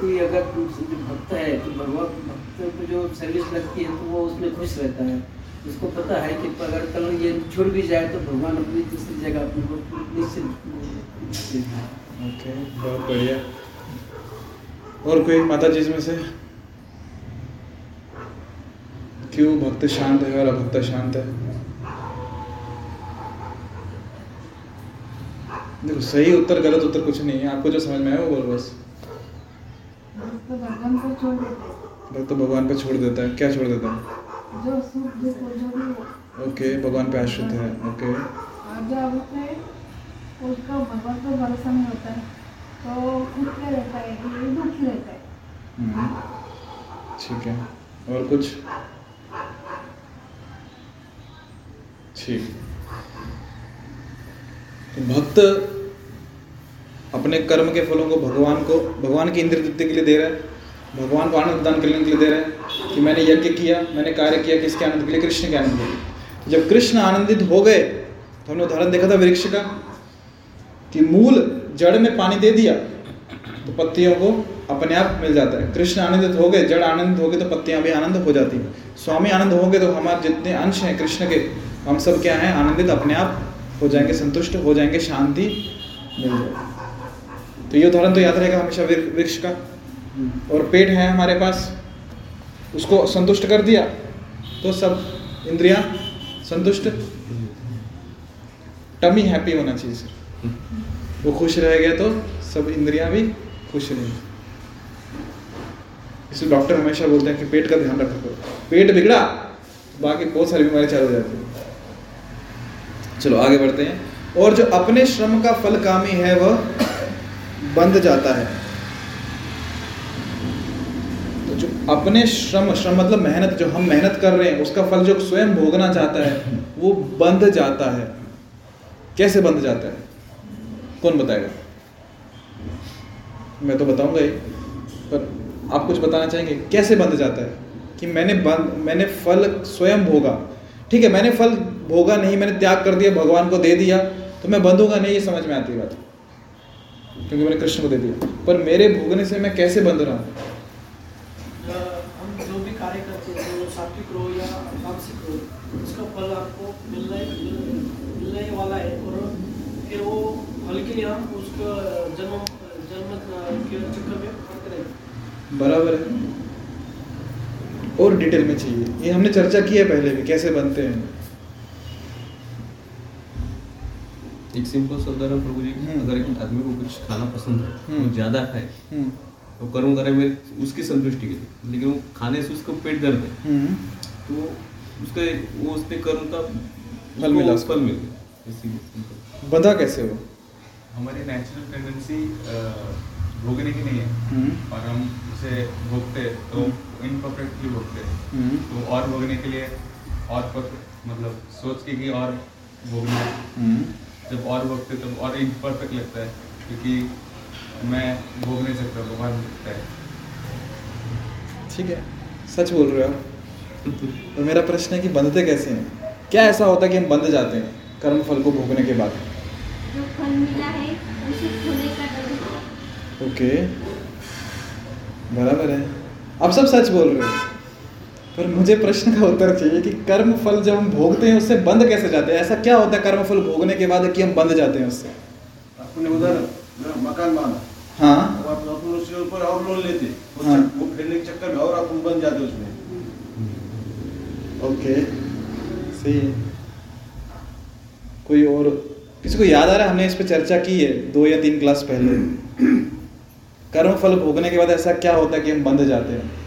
कोई अगर जो भक्त है तो भगवान भक्त को जो सर्विस लगती है तो वो उसमें खुश रहता है। उसको पता है कि अगर कल ये छोड़ भी जाए तो भगवान अपनी दूसरी जगह अपने को निश्चित ओके बहुत बढ़िया। और कोई माता जी में से? क्यों? भक्त शांत है और अभक्त शांत है। देखो सही उत्तर गलत उत्तर कुछ नहीं है। आपको जो समझ में आया वो बोलो बस। भक्त तो भगवान पे छोड़ देता है। क्या छोड़ देता है? ओके भगवान पे आश्रित है। ओके हम्म, ठीक है। और कुछ? ठीक। भक्त अपने कर्म के फलों को भगवान को, भगवान की इंद्र तृप्ति के लिए दे रहा है, भगवान को आनंद प्रदान करने के लिए दे रहा है कि मैंने यज्ञ किया, मैंने कार्य किया किसके आनंद के लिए? कृष्ण के आनंद के लिए। जब कृष्ण आनंदित हो गए तो हमने उदाहरण देखा था वृक्ष का, कि मूल जड़ में पानी दे दिया तो पत्तियों को अपने आप मिल जाता है। कृष्ण आनंदित हो गए, जड़ आनंदित हो गए तो पत्तियाँ भी आनंद हो जाती हैं। स्वामी आनंद हो गए तो हमारे जितने अंश हैं कृष्ण के, हम सब क्या हैं? आनंदित अपने आप हो जाएँगे संतुष्ट, हो जाएँगे शांति, मिल जाएगी तो ये उदाहरण तो याद रहेगा हमेशा वृक्ष का। और पेट है हमारे पास, उसको संतुष्ट कर दिया तो सब इंद्रिया संतुष्ट। टमी हैप्पी होना चाहिए, सर। वो खुश रह गए तो सब इंद्रियाँ भी खुश रहेंगी। इसलिए डॉक्टर हमेशा बोलते हैं कि पेट का ध्यान रखा। पेट बिगड़ा बाकी बहुत सारी बीमारी चालू हो जाती है। चलो, आगे बढ़ते हैं। और जो अपने श्रम का फल कामी है, वह बंध जाता है। तो जो अपने श्रम श्रम मतलब मेहनत, जो हम मेहनत कर रहे हैं, उसका फल जो स्वयं भोगना चाहता है, वो बंध जाता है। कैसे बंध जाता है? कौन बताएगा? मैं तो बताऊँगा ही, पर आप कुछ बताना चाहेंगे? कैसे बंध जाता है? कि मैंने बंद मैंने फल स्वयं भोगा। ठीक है, मैंने फल भोगा नहीं मैंने त्याग कर दिया भगवान को दे दिया तो मैं बंधूँगा नहीं ये समझ में आती बात। क्योंकि मैंने कृष्ण को दे दिया। पर मेरे भोगने से मैं कैसे बंध रहा? हूँ अ, हम जो भी कार्य करते हैं जो सात्विक रहो या तामसिक रहो उसका फल आपको मिलने मिल- मिलने वाला है। और फिर वो फल के लिए हम उसका जन्म जन्म के चक्कर में पड़ते रहेंगे बराबर है। और डिटेल में चाहिए। ये हमने चर्चा की है पहले भी कैसे बनते हैं। एक सिंपल सा उदाहरण प्रभु जी। अगर एक आदमी को कुछ खाना पसंद है हम्म। वो ज़्यादा खाए हम्म, तो कर्म करे में उसकी संतुष्टि के लिए लेकिन वो खाने से उसको पेट दर्द है। हम्म, तो उसका एक- वो उसने कर्म का फल मिला। फल मिल गया। बंधा कैसे हो? हमारी नेचुरल टेंडेंसी भोगने की नहीं है। और हम उसे भोगते तो इनपरफेक्टली भोगते हैं। तो और भोगने के लिए और मतलब सोच के कि और भोगना है। हम्म, जब और भोगते तब और इम्परफेक्ट लगता है क्योंकि मैं भोग नहीं सकता भगवान भोगता है। ठीक है सच बोल रहे हो तो मेरा प्रश्न है कि बंधते कैसे हैं? क्या ऐसा होता है कि हम बंध जाते हैं कर्म फल को भोगने के बाद? जो फल मिला है उसे खोने का डर ओके। बराबर है। आप सब सच बोल रहे हो। पर मुझे प्रश्न का उत्तर चाहिए कि कर्म फल जब हम भोगते हैं उससे बंद कैसे जाते हैं? ऐसा क्या होता है कर्म फल भोगने के बाद कि हम बंद जाते हैं उससे? अपने उधर मकान बना हाँ। उसके ऊपर और लोन लेते हाँ। वो फेरने के चक्कर में और अपन बन जाते उसमें। ओके सही है कोई और? किसी को याद आ रहा है? हमने इस पर चर्चा की है दो या तीन क्लास पहले। [CLEARS THROAT] कर्म फल भोगने के बाद ऐसा क्या होता है कि हम बंद जाते हैं?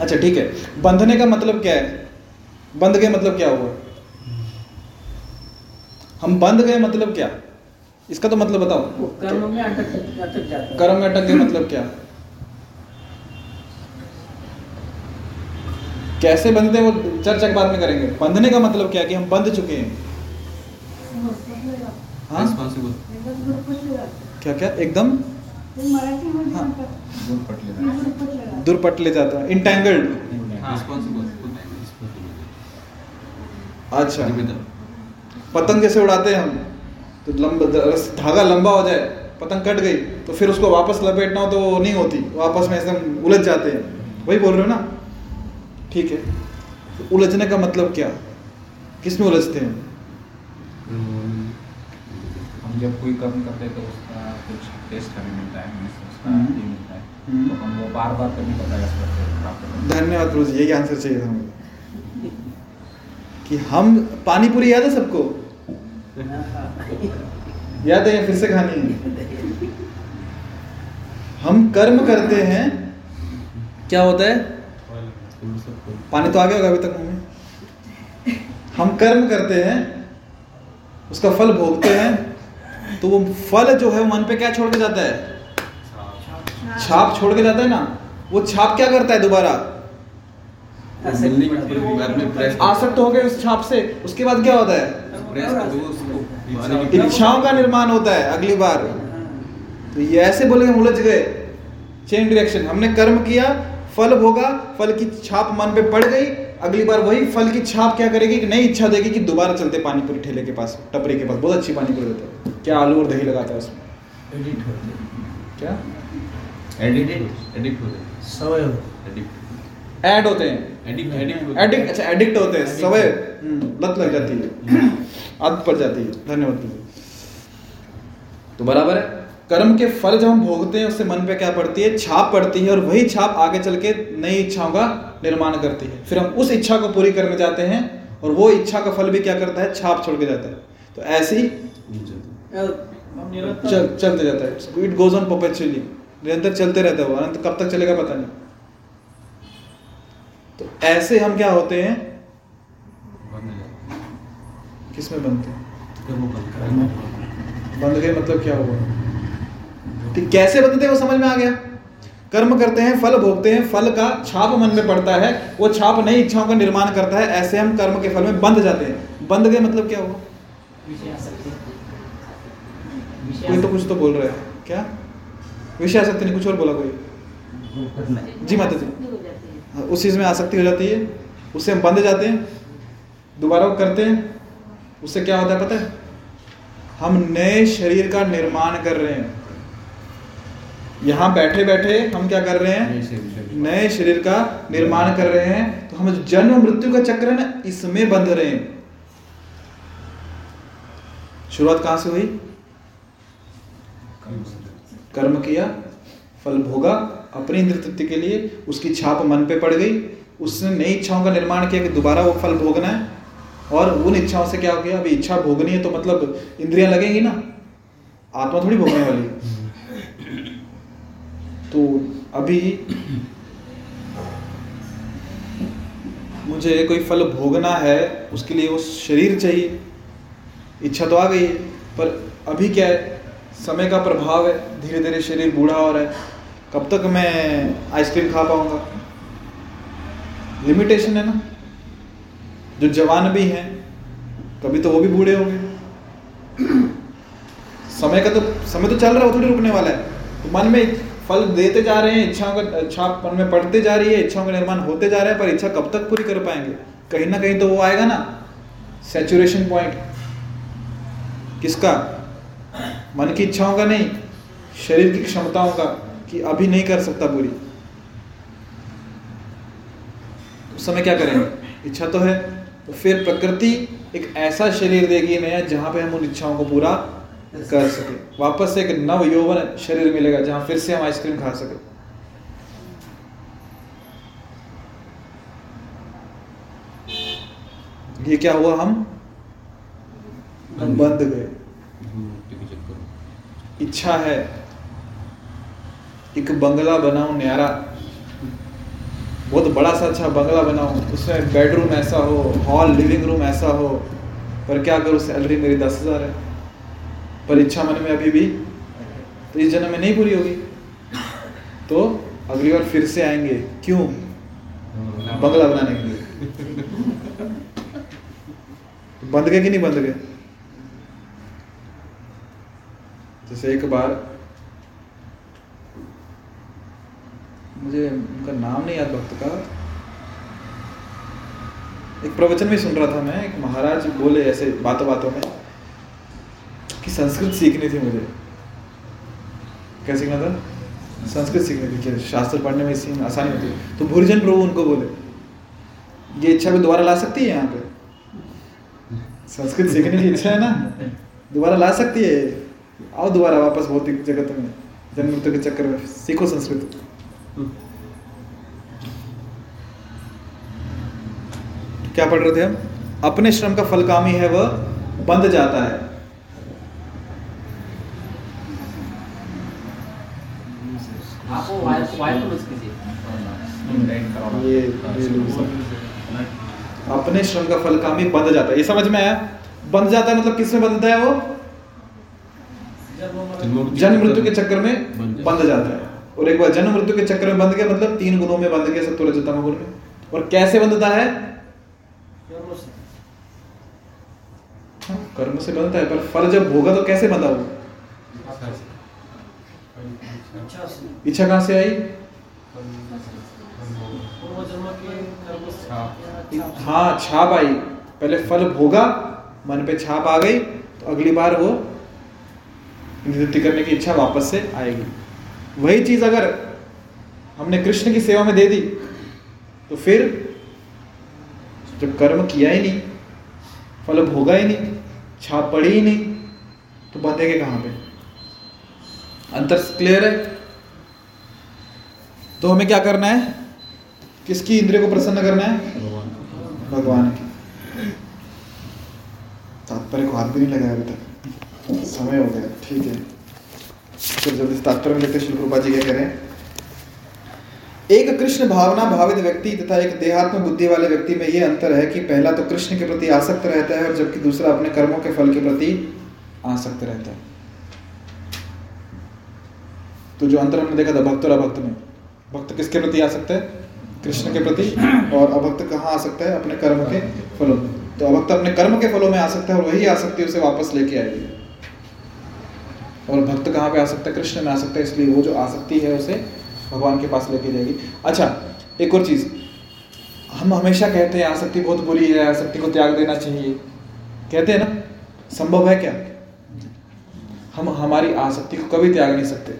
अच्छा ठीक है। बंधने का मतलब क्या है? बंध गए मतलब क्या हुआ? हम बंध गए मतलब क्या? इसका तो मतलब बताओ। कर्म में अटक अटक जाता कर्म में अटक गए मतलब क्या? कैसे बंधते हैं वो? चर्चा के बाद में करेंगे। बंधने का मतलब क्या है कि हम बंध चुके हैं? हाँ घुरपटलेला. क्या क्या? एकदम? हाँ. दूर पटले जाते है। इंटैंगल्ड हैं। अच्छा। पतंग जैसे उड़ाते हैं हम। तो लंबा धागा लंबा हो जाए पतंग कट गई तो फिर उसको वापस लपेटना हो तो वो नहीं होती। वो आपस में एकदम उलझ जाते हैं। वही बोल रहे हो ना? ठीक है। तो उलझने का मतलब क्या? किसमें उलझते हैं? हम जब कोई कर्म करते हैं तो उसका कुछ टेस्ट हमें मिलता है हमें उसका हम्म। ये मिलता है। हम्म। तो हम वो बार बार करने का प्रयास करते हैं प्राप्त करने का। धन्यवाद रोज यही आंसर चाहिए था मुझे। कि हम पानी पूरी याद है सबको? याद है या फिर से खानी है? हम कर्म करते हैं। क्या होता है? पानी तो आ गया होगा अभी तक मुँह में हम कर्म करते हैं उसका फल भोगते हैं तो वो फल जो है मन पे क्या छोड़ के जाता है? छाप छोड़ के जाता है ना? वो छाप क्या करता है दोबारा? आसक्त हो गए उस छाप से उसके बाद क्या होता है? इच्छाओं का निर्माण होता है अगली बार। तो ये ऐसे बोले हम उलझ गए। चेन रिएक्शन हमने कर्म किया फल भोगा फल की छाप मन पे पड़ गई अगली बार वही फल की छाप क्या करेगी? कि नई इच्छा देगी कि दोबारा चलते पानीपुरी ठेले के पास टपरी के पास बहुत अच्छी पानीपुरी देते हैं। क्या आलू और दही लगाता है उसमें? एडिट होते क्या? एडिक्ट एडिक्ट हो होते एडिक्ट ऐड होते हैं। एडिक्ट एडिक्ट एडिक्ट अच्छा एडिक्ट होते हैं। सवय हम्म, लत लग जाती है। आदत पड़ जाती है। धन्यवाद। तो बराबर है। कर्म के फल जब हम भोगते हैं उससे मन पे क्या पड़ती है? छाप पड़ती है और वही छाप आगे चल के नई इच्छाओं का निर्माण करती है। फिर हम उस इच्छा को पूरी करने जाते हैं और वो इच्छा का फल भी क्या करता है? छाप छोड़ के जाता है। तो ऐसे ही चल, चलते जाता है। इट गोज ऑन परपेचुअली निरंतर चलते रहता है वो अनंत कब तक चलेगा पता नहीं। तो ऐसे हम क्या होते हैं? किसमें बनते हैं? बंध गए मतलब क्या हुआ? तो कैसे बंधते हैं वो समझ में आ गया। कर्म करते हैं फल भोगते हैं फल का छाप मन में पड़ता है वो छाप नई इच्छाओं का निर्माण करता है ऐसे हम कर्म के फल में बंध जाते हैं। बंध गए मतलब क्या हुआ? कोई तो कुछ तो बोल रहा है। क्या? विषय आसक्ति नहीं, कुछ और बोला कोई? जी माता जी। हो, उस चीज़ में आसक्ति हो जाती है। उससे हम बंध जाते हैं, दोबारा करते हैं। उससे क्या होता है पता है? हम नए शरीर का निर्माण कर रहे हैं। यहाँ बैठे बैठे हम क्या कर रहे हैं? नए शरीर का निर्माण कर रहे हैं। तो हम जन्म मृत्यु का चक्र है ना इसमें बंध रहे हैं। शुरुआत कहाँ से हुई? कर्म किया, फल भोगा, अपनी इंद्र तृप्ति के लिए उसकी छाप मन पे पड़ गई। उसने नई इच्छाओं का निर्माण किया कि दोबारा वो फल भोगना है। और उन इच्छाओं से क्या हो गया? अभी इच्छा भोगनी है तो मतलब इंद्रियाँ लगेंगी ना। आत्मा थोड़ी भोगने वाली तो अभी मुझे कोई फल भोगना है, उसके लिए वो शरीर चाहिए। इच्छा तो आ गई है पर अभी क्या है? समय का प्रभाव है धीरे धीरे शरीर बूढ़ा हो रहा है। कब तक मैं आइसक्रीम खा पाऊँगा? लिमिटेशन है ना? जो जवान भी हैं, कभी तो वो भी बूढ़े होंगे। समय का तो समय तो चल रहा है थोड़ी रुकने वाला है। तो मन में फल देते जा रहे हैं, इच्छाओं का, इच्छा मन में पड़ते जा रही है, इच्छाओं का निर्माण होते जा रहा है, पर इच्छा कब तक पूरी कर पाएँगे? कहीं ना कहीं तो वो आएगा ना। सेचुरेशन पॉइंट किसका? मन की इच्छाओं का नहीं, शरीर की क्षमताओं का, कि अभी नहीं कर सकता पूरी। उस समय क्या करेंगे? इच्छा तो है तो फिर प्रकृति एक ऐसा शरीर देगी नया, जहाँ पे हम उन इच्छाओं को पूरा कर सके। वापस से एक नव यौवन शरीर मिलेगा, जहाँ फिर से हम आइसक्रीम खा सके। ये क्या हुआ? हम बंद गए मुक्ति के चक्कर में। इच्छा है। एक बंगला बनाऊँ न्यारा। बहुत बड़ा सा अच्छा बंगला बनाऊँ। उसमें बेडरूम ऐसा हो हॉल लिविंग रूम ऐसा हो पर क्या करूँ? सैलरी मेरी दस हज़ार है। पर इच्छा मन में अभी भी तो इस जन्म में नहीं पूरी होगी। तो अगली बार फिर से आएँगे। क्यों? बंगला बनाने के लिए। बंद गए कि नहीं बंद गए? जैसे एक बार मुझे उनका नाम नहीं याद भक्त का। एक प्रवचन में सुन रहा था मैं, एक महाराज बोले ऐसे बातों बातों में कि संस्कृत सीखनी थी मुझे। क्या सीखना था? संस्कृत सीखनी थी शास्त्र पढ़ने में सीखना आसानी होती। है तो भूरिजन प्रभु उनको बोले, ये इच्छा भी दोबारा ला सकती है यहाँ पे? संस्कृत सीखने की इच्छा है ना? दोबारा ला सकती है आओ दोबारा वापस भौतिक जगत में जन्म मृत्यु के चक्कर में सीखो संस्कृत। क्या पढ़ रहे थे हम? अपने श्रम का फल कामी है वह बंद जाता है। को कीजिए। ये अपने श्रम का फल कामी बंद जाता है। ये समझ में आया? बंद जाता है मतलब किसमें बंधता है वो? जन्म मृत्यु के चक्कर में बंध जाता है। और एक बार जन्म मृत्यु के चक्कर में बंध गया मतलब तीन गुणों में बंध गया सत्व रजतम गुण में। और कैसे बंधता है? कर्मों से। कर्म से बंधता है पर फल जब भोगा तो कैसे बंधा वो? इच्छा कहाँ से आई। हाँ छाप आई। पहले फल भोगा मन पे छाप आ गई तो अगली बार वो निवृत्ति करने की इच्छा वापस से आएगी। वही चीज़ अगर हमने कृष्ण की सेवा में दे दी तो फिर जब कर्म किया ही नहीं फल भोगा ही नहीं छाप पड़ी ही नहीं तो बंधेगे कहाँ पे? अंतर क्लियर है? तो हमें क्या करना है? किसकी इंद्रिय को प्रसन्न करना है? भगवान की। तात्पर्य को हाथ भी नहीं लगाया अभी तक। समय हो गया। ठीक है। फिर जल्दी तात्पर्य में देखते हैं श्री रूपा जी क्या कह रहे हैं? एक कृष्ण भावना भावित व्यक्ति तथा एक देहात्म बुद्धि वाले व्यक्ति में यह अंतर है कि पहला तो कृष्ण के प्रति आसक्त रहता है और जबकि दूसरा अपने कर्मों के फल के प्रति आसक्त रहता है। तो जो अंतर हमने देखा था, भक्त और अभक्त में, भक्त किसके प्रति आ सकता है? कृष्ण के प्रति, और अभक्त कहाँ आ सकता है? अपने कर्म के फलों में। तो अभक्त अपने कर्म के फलों में आ सकता है और वही आसक्ति उसे वापस लेके आएगी। और भक्त कहाँ पे आ सकता है? कृष्ण में आ सकता है, इसलिए वो जो आसक्ति है उसे भगवान के पास लेके जाएगी। अच्छा एक और चीज़। हम हमेशा कहते हैं, आसक्ति बहुत बुरी है, आसक्ति को त्याग देना चाहिए। कहते हैं ना, संभव है क्या? हम, हमारी आसक्ति को कभी त्याग नहीं सकते।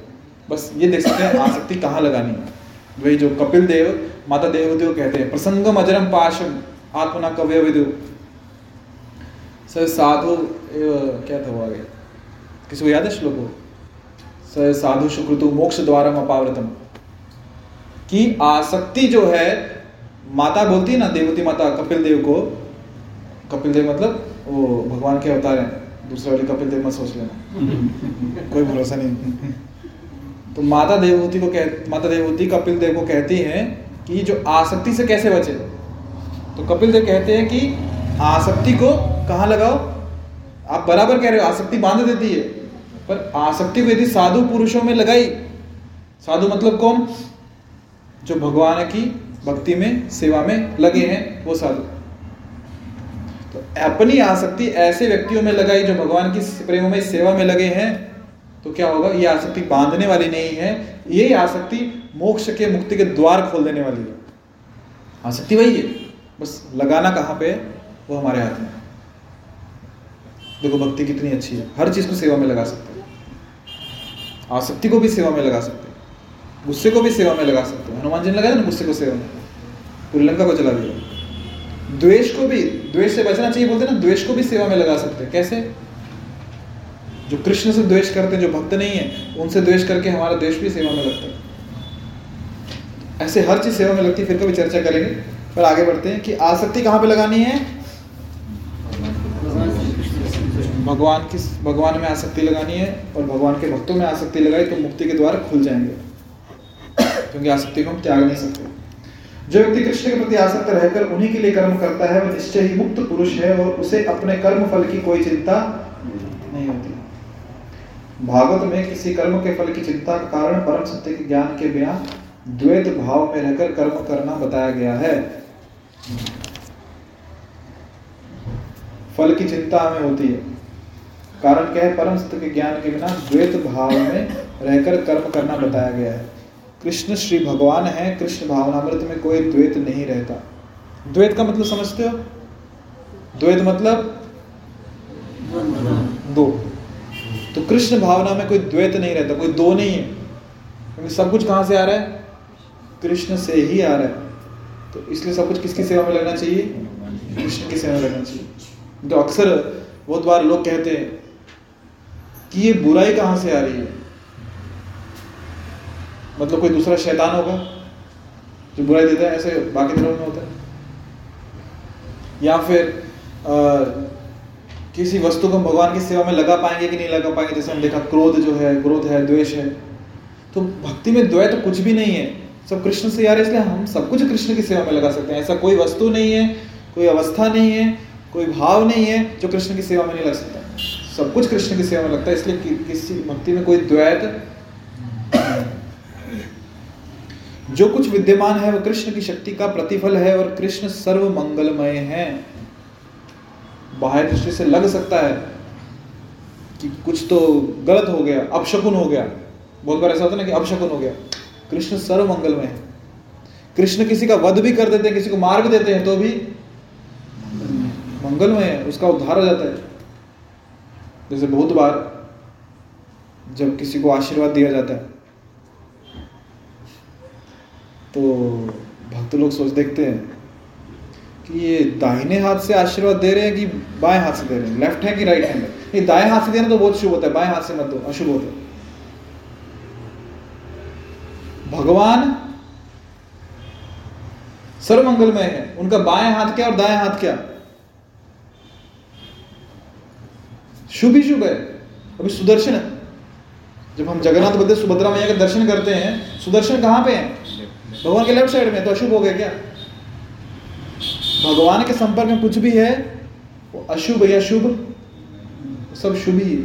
बस ये देख सकते हैं, आसक्ति कहाँ लगानी है। वही जो कपिल देव, माता देवदेव कहते हैं, प्रसंगम अजरम पाशम, आत्मना कव्य विदु सर, साधु क्या था वो आगे? किसी को याद है श्लोक? स साधु सुकृतु मोक्ष द्वारा अपावृतम। कि आसक्ति जो है माता बोलती है ना देवती माता कपिल देव को कपिल देव मतलब वो भगवान के अवतार हैं। दूसरे वाले कपिल देव मत सोच लेना। [LAUGHS] कोई भरोसा नहीं। तो माता देवहूति को कह माता देवहूति कपिल देव को कहती हैं कि जो आसक्ति से कैसे बचे? तो कपिल देव कहते हैं कि आसक्ति को कहाँ लगाओ? आप बराबर कह रहे हो, आसक्ति बाँध देती है। पर आसक्ति को यदि साधु पुरुषों में लगाई, साधु मतलब कौन? जो भगवान की भक्ति में, सेवा में लगे हैं, वो साधु। तो अपनी आसक्ति ऐसे व्यक्तियों में लगाई, जो भगवान की प्रेम में, सेवा में लगे हैं तो क्या होगा? ये आसक्ति बांधने वाली नहीं है। ये आसक्ति मोक्ष के, मुक्ति के द्वार खोल देने वाली है। आसक्ति वही है। बस लगाना कहाँ पे है? वो हमारे हाथ में। देखो, भक्ति कितनी अच्छी है। हर चीज़ को सेवा में लगा सकते हैं। आसक्ति को भी सेवा में लगा सकते हैं। गुस्से को भी सेवा में लगा सकते हैं। हनुमान जी ने लगाया ना गुस्से को सेवा में? पूरी लंका को चला दिया। द्वेष को भी, द्वेष से बचना चाहिए बोलते ना, द्वेष को भी सेवा में लगा सकते हैं। कैसे? जो कृष्ण से द्वेष करते हैं, जो भक्त नहीं है, उनसे द्वेष करके हमारा द्वेष भी सेवा में लगता है। ऐसे हर चीज़ सेवा में लगती है, फिर कभी चर्चा करेंगे, पर आगे बढ़ते हैं कि आसक्ति कहाँ पे लगानी है? भगवान की भगवान में आसक्ति लगानी है और भगवान के भक्तों में आसक्ति लगाई तो मुक्ति के द्वार खुल जाएँगे। क्योंकि आसक्ति को हम त्याग नहीं सकते। जो व्यक्ति कृष्ण के प्रति आसक्त रहकर उन्हीं के लिए कर्म करता है, वह निश्चय ही मुक्त पुरुष है और उसे अपने कर्म फल की कोई चिंता नहीं होती। भागवत में किसी कर्म के फल की चिंता का कारण परम सत्य के ज्ञान के बिना द्वैत भाव में रहकर कर्म करना बताया गया है। फल की चिंता हमें होती है। कारण क्या है? परम सत्य के ज्ञान के बिना द्वैत भाव में रहकर कर्म करना बताया गया है। कृष्ण श्री भगवान है, कृष्ण भावनामृत में कोई द्वैत नहीं रहता। द्वैत का मतलब समझते हो? द्वैत मतलब? दो। तो कृष्ण भावना में कोई द्वैत नहीं रहता, कोई दो नहीं है। क्योंकि सब कुछ कहाँ से आ रहा है? कृष्ण से ही आ रहा है। तो इसलिए सब कुछ किसकी सेवा में लगना चाहिए? कृष्ण की सेवा में लगना चाहिए। तो अक्सर बहुत बार लोग कहते हैं कि ये बुराई कहाँ से आ रही है? मतलब कोई दूसरा शैतान होगा जो बुराई देता है ऐसे बाकी धर्म में होता है? या फिर आ, किसी वस्तु को हम भगवान की सेवा में लगा पाएँगे कि नहीं लगा पाएँगे? जैसे हम देखा क्रोध जो है क्रोध है द्वेष है। तो भक्ति में द्वैत तो कुछ भी नहीं है। सब कृष्ण से यार इसलिए हम सब कुछ कृष्ण की सेवा में लगा सकते हैं। ऐसा कोई वस्तु नहीं है कोई अवस्था नहीं है कोई भाव नहीं है जो कृष्ण की सेवा में नहीं लग सकता। सब कुछ कृष्ण की सेवा में लगता है इसलिए कि, किसी भक्ति में कोई द्वैत जो कुछ विद्यमान है वह कृष्ण की शक्ति का प्रतिफल है और कृष्ण सर्व मंगलमय है। बाह्य दृष्टि से लग सकता है कि कुछ तो गलत हो गया अपशकुन हो गया। बहुत बार ऐसा होता है ना कि अपशकुन हो गया। कृष्ण सर्व मंगलमय है। कृष्ण किसी का वध भी कर देते हैं किसी को मार भी देते हैं तो भी मंगलमय है। उसका उद्धार हो जाता है। जैसे बहुत बार जब किसी को आशीर्वाद दिया जाता है तो भक्त लोग सोच देखते हैं कि ये दाहिने हाथ से आशीर्वाद दे रहे हैं कि बाएँ हाथ से दे रहे हैं? लेफ़्ट है कि राइट हैंड है? ये दाएँ हाथ से देना तो बहुत शुभ होता है, बाएँ हाथ से मत दो, अशुभ होता है। भगवान सर्वमंगलमय है, उनका बाएँ हाथ क्या और दाएँ हाथ क्या? शुभ ही शुभ है। अभी सुदर्शन है। जब हम जगन्नाथ बलदेव सुभद्रा मैया के दर्शन करते हैं, सुदर्शन कहाँ पे है? भगवान के लेफ़्ट साइड में तो अशुभ हो गया क्या? भगवान के संपर्क में कुछ भी है, वो अशुभ या शुभ? सब शुभ ही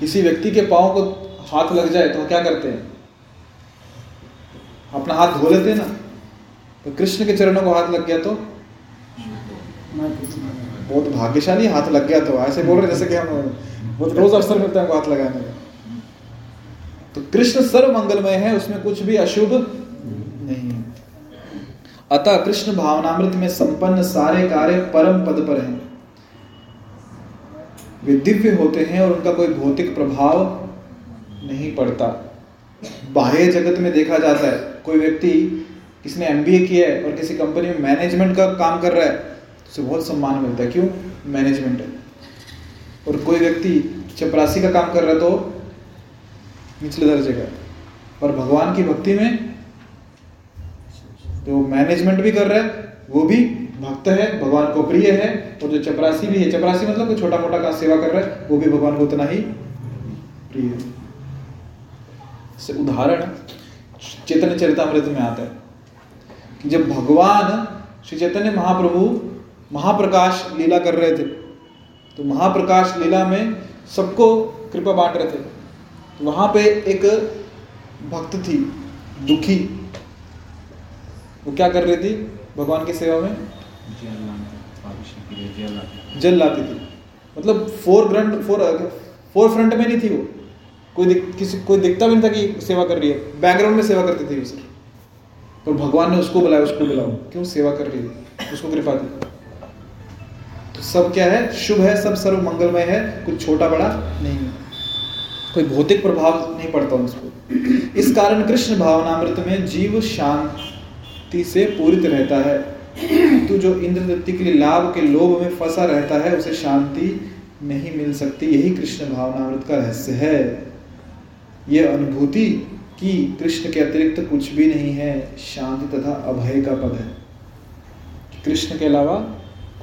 किसी व्यक्ति के पाँव को हाथ लग जाए तो क्या करते हैं? अपना हाथ धो लेते हैं ना? तो कृष्ण के चरणों को हाथ लग गया तो? बहुत भाग्यशाली हाथ लग गया तो ऐसे बोल रहे जैसे कि हम बहुत रोज अवसर मिलता है हाथ लगाने का। तो कृष्ण सर्व मंगलमय है, उसमें कुछ भी अशुभ नहीं है। अतः कृष्ण भावनामृत में संपन्न सारे कार्य परम पद पर हैं। वे दिव्य होते हैं और उनका कोई भौतिक प्रभाव नहीं पड़ता। बाह्य जगत में देखा जाता है, कोई व्यक्ति किसने एमबीए किया है और किसी कंपनी में मैनेजमेंट का काम कर रहा है तो उसे बहुत सम्मान मिलता है। क्यों? मैनेजमेंट है। और कोई व्यक्ति चपरासी का काम कर रहा तो निचले दर्जे का और भगवान की भक्ति में जो मैनेजमेंट भी कर रहा है, वो भी भक्त है, भगवान को प्रिय है, और जो चपरासी भी है, चपरासी मतलब कोई छोटा मोटा का सेवा कर रहा है, वो भी भगवान को उतना ही प्रिय है। से उदाहरण चेतन चरितमृत में आता है कि जब भगवान श्री चैतन्य महाप्रभु महाप्रकाश लीला कर रहे थे। तो महाप्रकाश लीला में सबको कृपा बांट रहे थे। तो वहाँ पे एक भक्त थी दुखी। वो क्या कर रही थी? भगवान की सेवा में जेल लाते थी। मतलब फोर ग्रंट फोर फोर फ्रंट में नहीं थी वो। कोई दिख, किसी कोई दिखता भी नहीं था कि सेवा कर रही है। बैकग्राउंड में सेवा करती थी उसे। पर भगवान ने उसको बुलाया उसको बुलाओ। क्यों? सेवा कर रही है। उसको कृपा दी। सब क्या है? शुभ है, सब सर्व मंगलमय है, कुछ छोटा बड़ा नहीं है। कोई भौतिक प्रभाव नहीं पड़ता उसको इस कारण कृष्ण भावनामृत में जीव शांति से पूरित रहता है। तू जो इंद्र दत्ति के लिए लाभ के लोभ में फंसा रहता है, उसे शांति नहीं मिल सकती। यही कृष्ण भावनामृत का रहस्य है। यह अनुभूति कि कृष्ण के अतिरिक्त कुछ भी नहीं है, शांति तथा अभय का पद है। कृष्ण के अलावा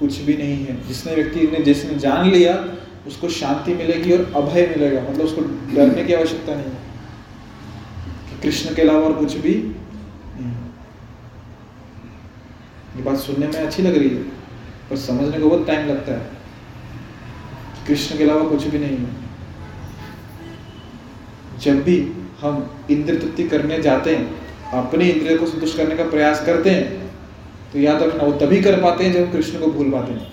कुछ भी नहीं है। जिसने व्यक्ति ने, जिसने जान लिया, उसको शांति मिलेगी और अभय मिलेगा। मतलब उसको डरने की आवश्यकता नहीं है। कि कृष्ण के अलावा और कुछ भी नहीं ये बात सुनने में अच्छी लग रही है, पर समझने को बहुत टाइम लगता है कृष्ण के अलावा कुछ भी नहीं है। जब भी हम इंद्र तृप्ति करने जाते हैं, अपने इंद्रिय को संतुष्ट करने का प्रयास करते हैं तो याद रखना वो तभी कर पाते हैं जब कृष्ण को भूल पाते हैं।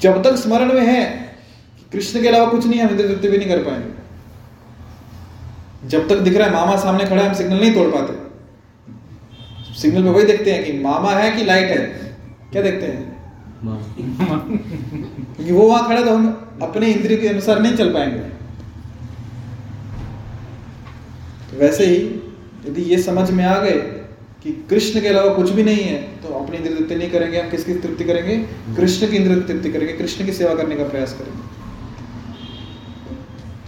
जब तक स्मरण में है कृष्ण के अलावा कुछ नहीं है, हम इंद्र तृप्ति भी नहीं कर पाएँगे। जब तक दिख रहा है मामा सामने खड़ा है हम सिग्नल नहीं तोड़ पाते। सिग्नल पे वही देखते हैं कि मामा है कि लाइट है? क्या देखते हैं? क्योंकि वो वहाँ खड़ा तो हम अपने इंद्रिय के अनुसार नहीं चल पाएँगे। तो वैसे ही यदि ये समझ में आ गए कि कृष्ण के अलावा कुछ भी नहीं है तो अपनी इंद्र तृप्ति नहीं करेंगे हम किसकी तृप्ति करेंगे? कृष्ण की इंद्रिय तृप्ति करेंगे कृष्ण की सेवा करने का प्रयास करेंगे।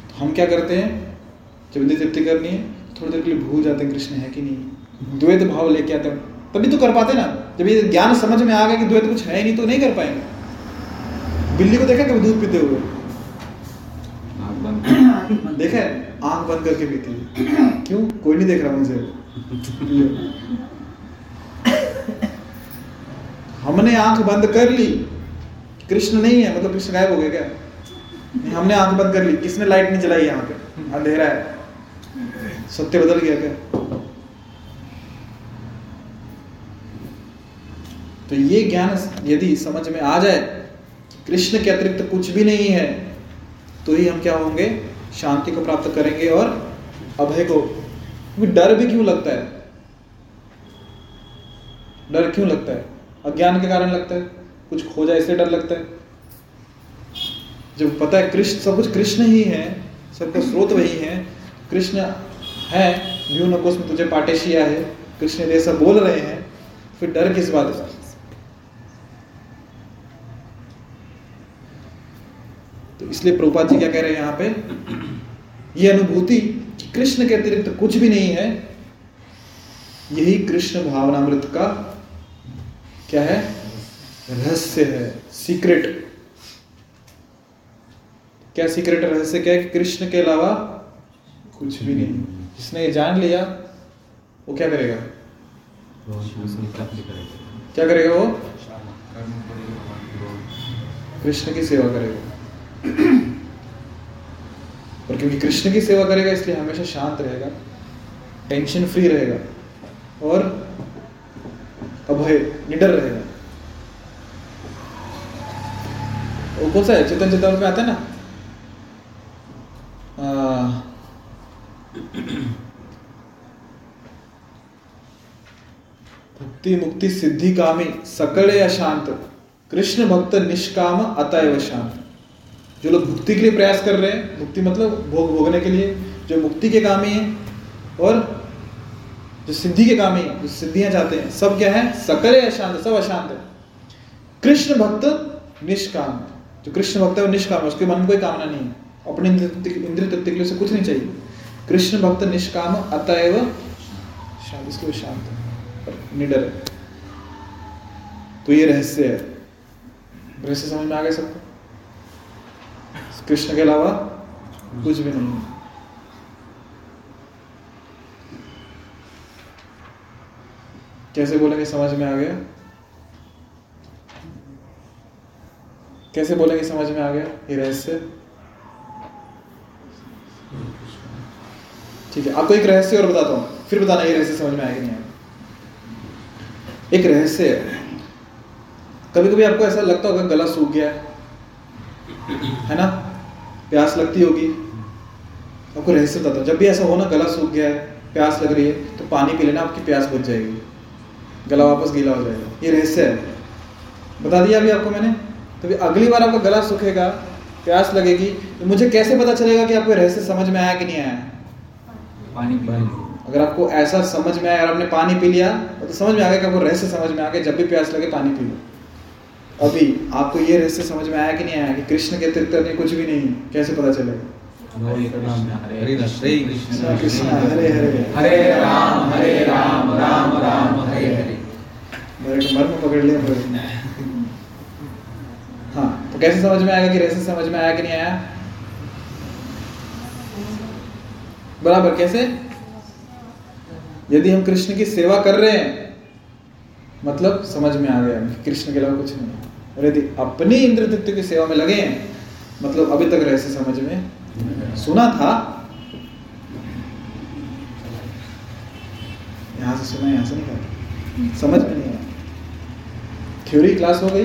तो हम क्या करते हैं? जब इंद्रिय तृप्ति करनी है थोड़ी देर के लिए भूल जाते हैं कृष्ण है कि नहीं द्वैत भाव लेके आते हैं। तभी तो कर पाते ना। जब ये ज्ञान समझ में आ गया कि द्वैत कुछ है नहीं तो नहीं कर पाएँगे। बिल्ली को देखा कभी दूध पीते हुए? देखा है? आँख बंद करके पीती है। क्यों? कोई नहीं देख रहा मुझे। हमने आँख बंद कर ली। कृष्ण नहीं है मतलब कृष्ण गायब हो गए क्या? हमने आँख बंद कर ली। किसने लाइट नहीं जलाई यहाँ पे? अंधेरा है। सत्य बदल गया क्या? तो ये ज्ञान यदि समझ में आ जाए, कृष्ण के अतिरिक्त कुछ भी नहीं है तो ही हम क्या होंगे? शांति को प्राप्त करेंगे और अभय को क्योंकि डर भी क्यों लगता है? डर क्यों लगता है? अज्ञान के कारण लगता है? कुछ खो जाए इसलिए डर लगता है? जब पता है कृष्ण, सब कुछ कृष्ण ही है, सबका स्रोत वही है, कृष्ण है व्यू नकोश में तुझे पाटेशिया है, कृष्ण ये सब बोल रहे हैं, फिर डर किस बात का? तो इसलिए प्रभुपाद जी क्या कह रहे हैं यहाँ पे? ये अनुभूति कृष्ण के अतिरिक्त कुछ भी नहीं है, यही कृष्ण भावनामृत का क्या है? रहस्य है सीक्रेट क्या सीक्रेट रहस्य? क्या है? कृष्ण के अलावा कुछ भी नहीं। जिसने ये जान लिया, वो क्या करेगा? क्या करेगा वो? कृष्ण की सेवा करेगा। क्योंकि कृष्ण की सेवा करेगा, इसलिए हमेशा शांत रहेगा टेंशन फ्री रहेगा, और अभय निडर रहेगा। वो कौन सा है? चेतन चेतन में आता है ना? भक्ति मुक्ति सिद्धि कामी सकले अशांत। कृष्ण भक्त निष्काम अतएव शांत। जो लोग मुक्ति के लिए प्रयास कर रहे हैं, मुक्ति मतलब भोग भोगने के लिए, जो मुक्ति के कामी है और जो सिद्धि के कामी है, जो सिद्धियाँ चाहते हैं, सब क्या है? सकले अशांत, सब अशांत है। कृष्ण भक्त निष्काम। जो कृष्ण भक्त है, वो निष्काम है, उसके मन में कोई कामना नहीं है। अपने इंद्रिय तृप्ति- के लिए उसे कुछ नहीं चाहिए। कृष्ण भक्त निष्काम, अतएव शांत। इसलिए लिए शांत निडर है। तो ये रहस्य है। रहस्य समझ में आ गया सबको? कृष्ण के अलावा कुछ भी नहीं कैसे बोलेंगे समझ में आ गया? कैसे बोलेंगे समझ में आ गया? ये रहस्य। ठीक है, आपको एक रहस्य और बताता हूँ। फिर बताना, ये रहस्य समझ में आएगा नहीं आया एक रहस्य है। कभी कभी आपको ऐसा लगता होगा गला सूख गया है ना? प्यास लगती होगी। आपको रहस्य बताता हूँ जब भी ऐसा हो ना गला सूख गया है प्यास लग रही है तो पानी पी लेना आपकी प्यास बुझ जाएगी। गला वापस गीला हो जाएगा। ये रहस्य है। बता दिया अभी आपको मैंने? तो भी अगली बार आपका गला सूखेगा प्यास लगेगी तो मुझे कैसे पता चलेगा कि आपको रहस्य समझ में आया कि नहीं आया? पानी पी अगर आपको ऐसा समझ में आया और आपने पानी पी लिया तो समझ में आ गया कि आपको रहस्य समझ में आ गया जब भी प्यास लगे पानी पी लो। अभी आपको ये रहस्य समझ में आया कि नहीं आया कि कृष्ण के अतिरिक्त अन्य कुछ भी नहीं? कैसे पता चलेगा? हरे कृष्ण हरे हरे कृष्ण। कृष्ण, कृष्ण हरे हरे। हरे राम हरे राम राम राम हरे हरे। मर्म पकड़ लिया हाँ तो कैसे समझ में आएगा कि रहस्य समझ में आया कि नहीं आया? बराबर कैसे? यदि हम कृष्ण की सेवा कर रहे हैं मतलब समझ में आ गया कि कृष्ण के अलावा कुछ नहीं है। और यदि अपनी इंद्रतत्व की सेवा में लगे हैं मतलब अभी तक रहस्य समझ में सुना था, यहाँ से सुना यहाँ से नहीं कहा समझ में नहीं आया। थ्योरी क्लास हो गई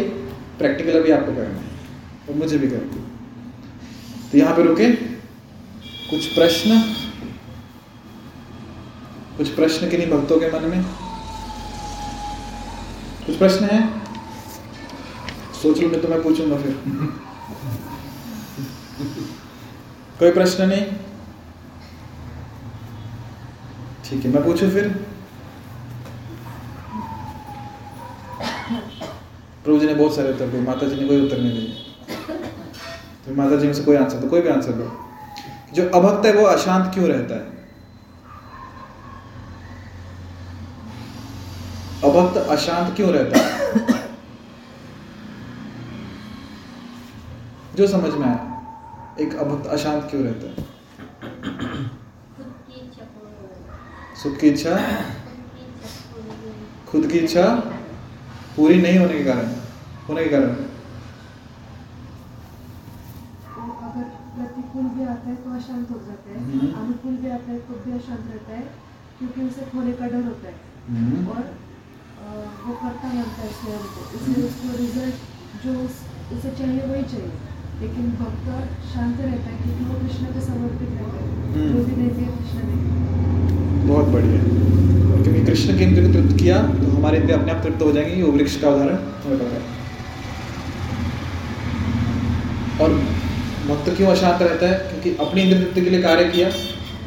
प्रैक्टिकल अभी आपको करना है, और मुझे भी करना तो यहाँ पे रुके। कुछ प्रश्न कुछ प्रश्न किन्हीं भक्तों के मन में? कुछ प्रश्न है? सोच लो, मैं तुम्हें पूछूँगा फिर। कोई प्रश्न नहीं? ठीक है, मैं पूछूँ फिर? प्रभु जी ने बहुत सारे उत्तर दिए माता जी ने कोई उत्तर नहीं दिए। तो माता जी में से कोई आंसर दो, कोई भी आंसर दो। जो अभक्त है, वो अशांत क्यों रहता है? अभक्त अशांत क्यों रहता है? जो समझ में आया एक अभक्त अशांत क्यों रहता है? खुद की इच्छा पूरी खुद नहीं की इच्छा पूरी नहीं होने के कारण होने के कारण। प्रतिकूल भी आता है तो अशांत हो जाता है हम्म। अनुकूल भी आता है तो भी अशांत रहता है क्योंकि उसे खोने का डर होता है। हम्म, और वो करता मानता है स्वयं को इसलिए उसको रिज़ल्ट जो उस- उसे चाहिए वही चाहिए लेकिन भक्त शांत रहता है क्योंकि वो कृष्ण को समर्पित रहता है। जो भी देते हैं कृष्ण देते बहुत बढ़िया क्योंकि कृष्ण के इंद्र को तृप्त किया तो हमारे इंद्र अपने आप तृप्त हो जाएँगे वो वृक्ष का उदाहरण और भक्त क्यों अशांत रहता है क्योंकि अपनी इंद्र तृप्ति के लिए कार्य किया,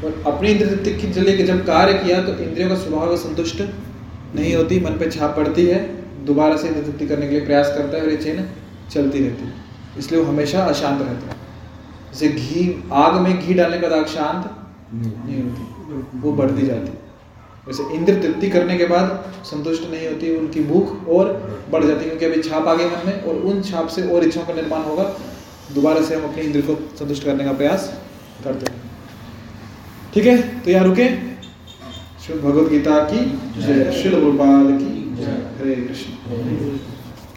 और अपनी इंद्र तृप्ति के लिए जब कार्य किया तो इंद्रियों का स्वभाव संतुष्ट नहीं होती, मन पे छाप पड़ती है, दोबारा से तृप्ति करने के लिए प्रयास करता है और ये चेन चलती रहती है। इसलिए वो हमेशा अशांत रहता है। जैसे घी, आग में घी डालने के बाद आग शांत नहीं होती, वो बढ़ती जाती वैसे इंद्र तृप्ति करने के बाद संतुष्ट नहीं होती, उनकी भूख और बढ़ जाती है, क्योंकि अभी छाप आ गई मन में और उन छाप से और इच्छाओं का निर्माण होगा। दोबारा से हम अपने इंद्र को संतुष्ट करने का प्रयास करते हैं। ठीक है तो यहाँ रुके। श्री भगवद गीता की जय श्री गोपाल की। जय हरे कृष्ण।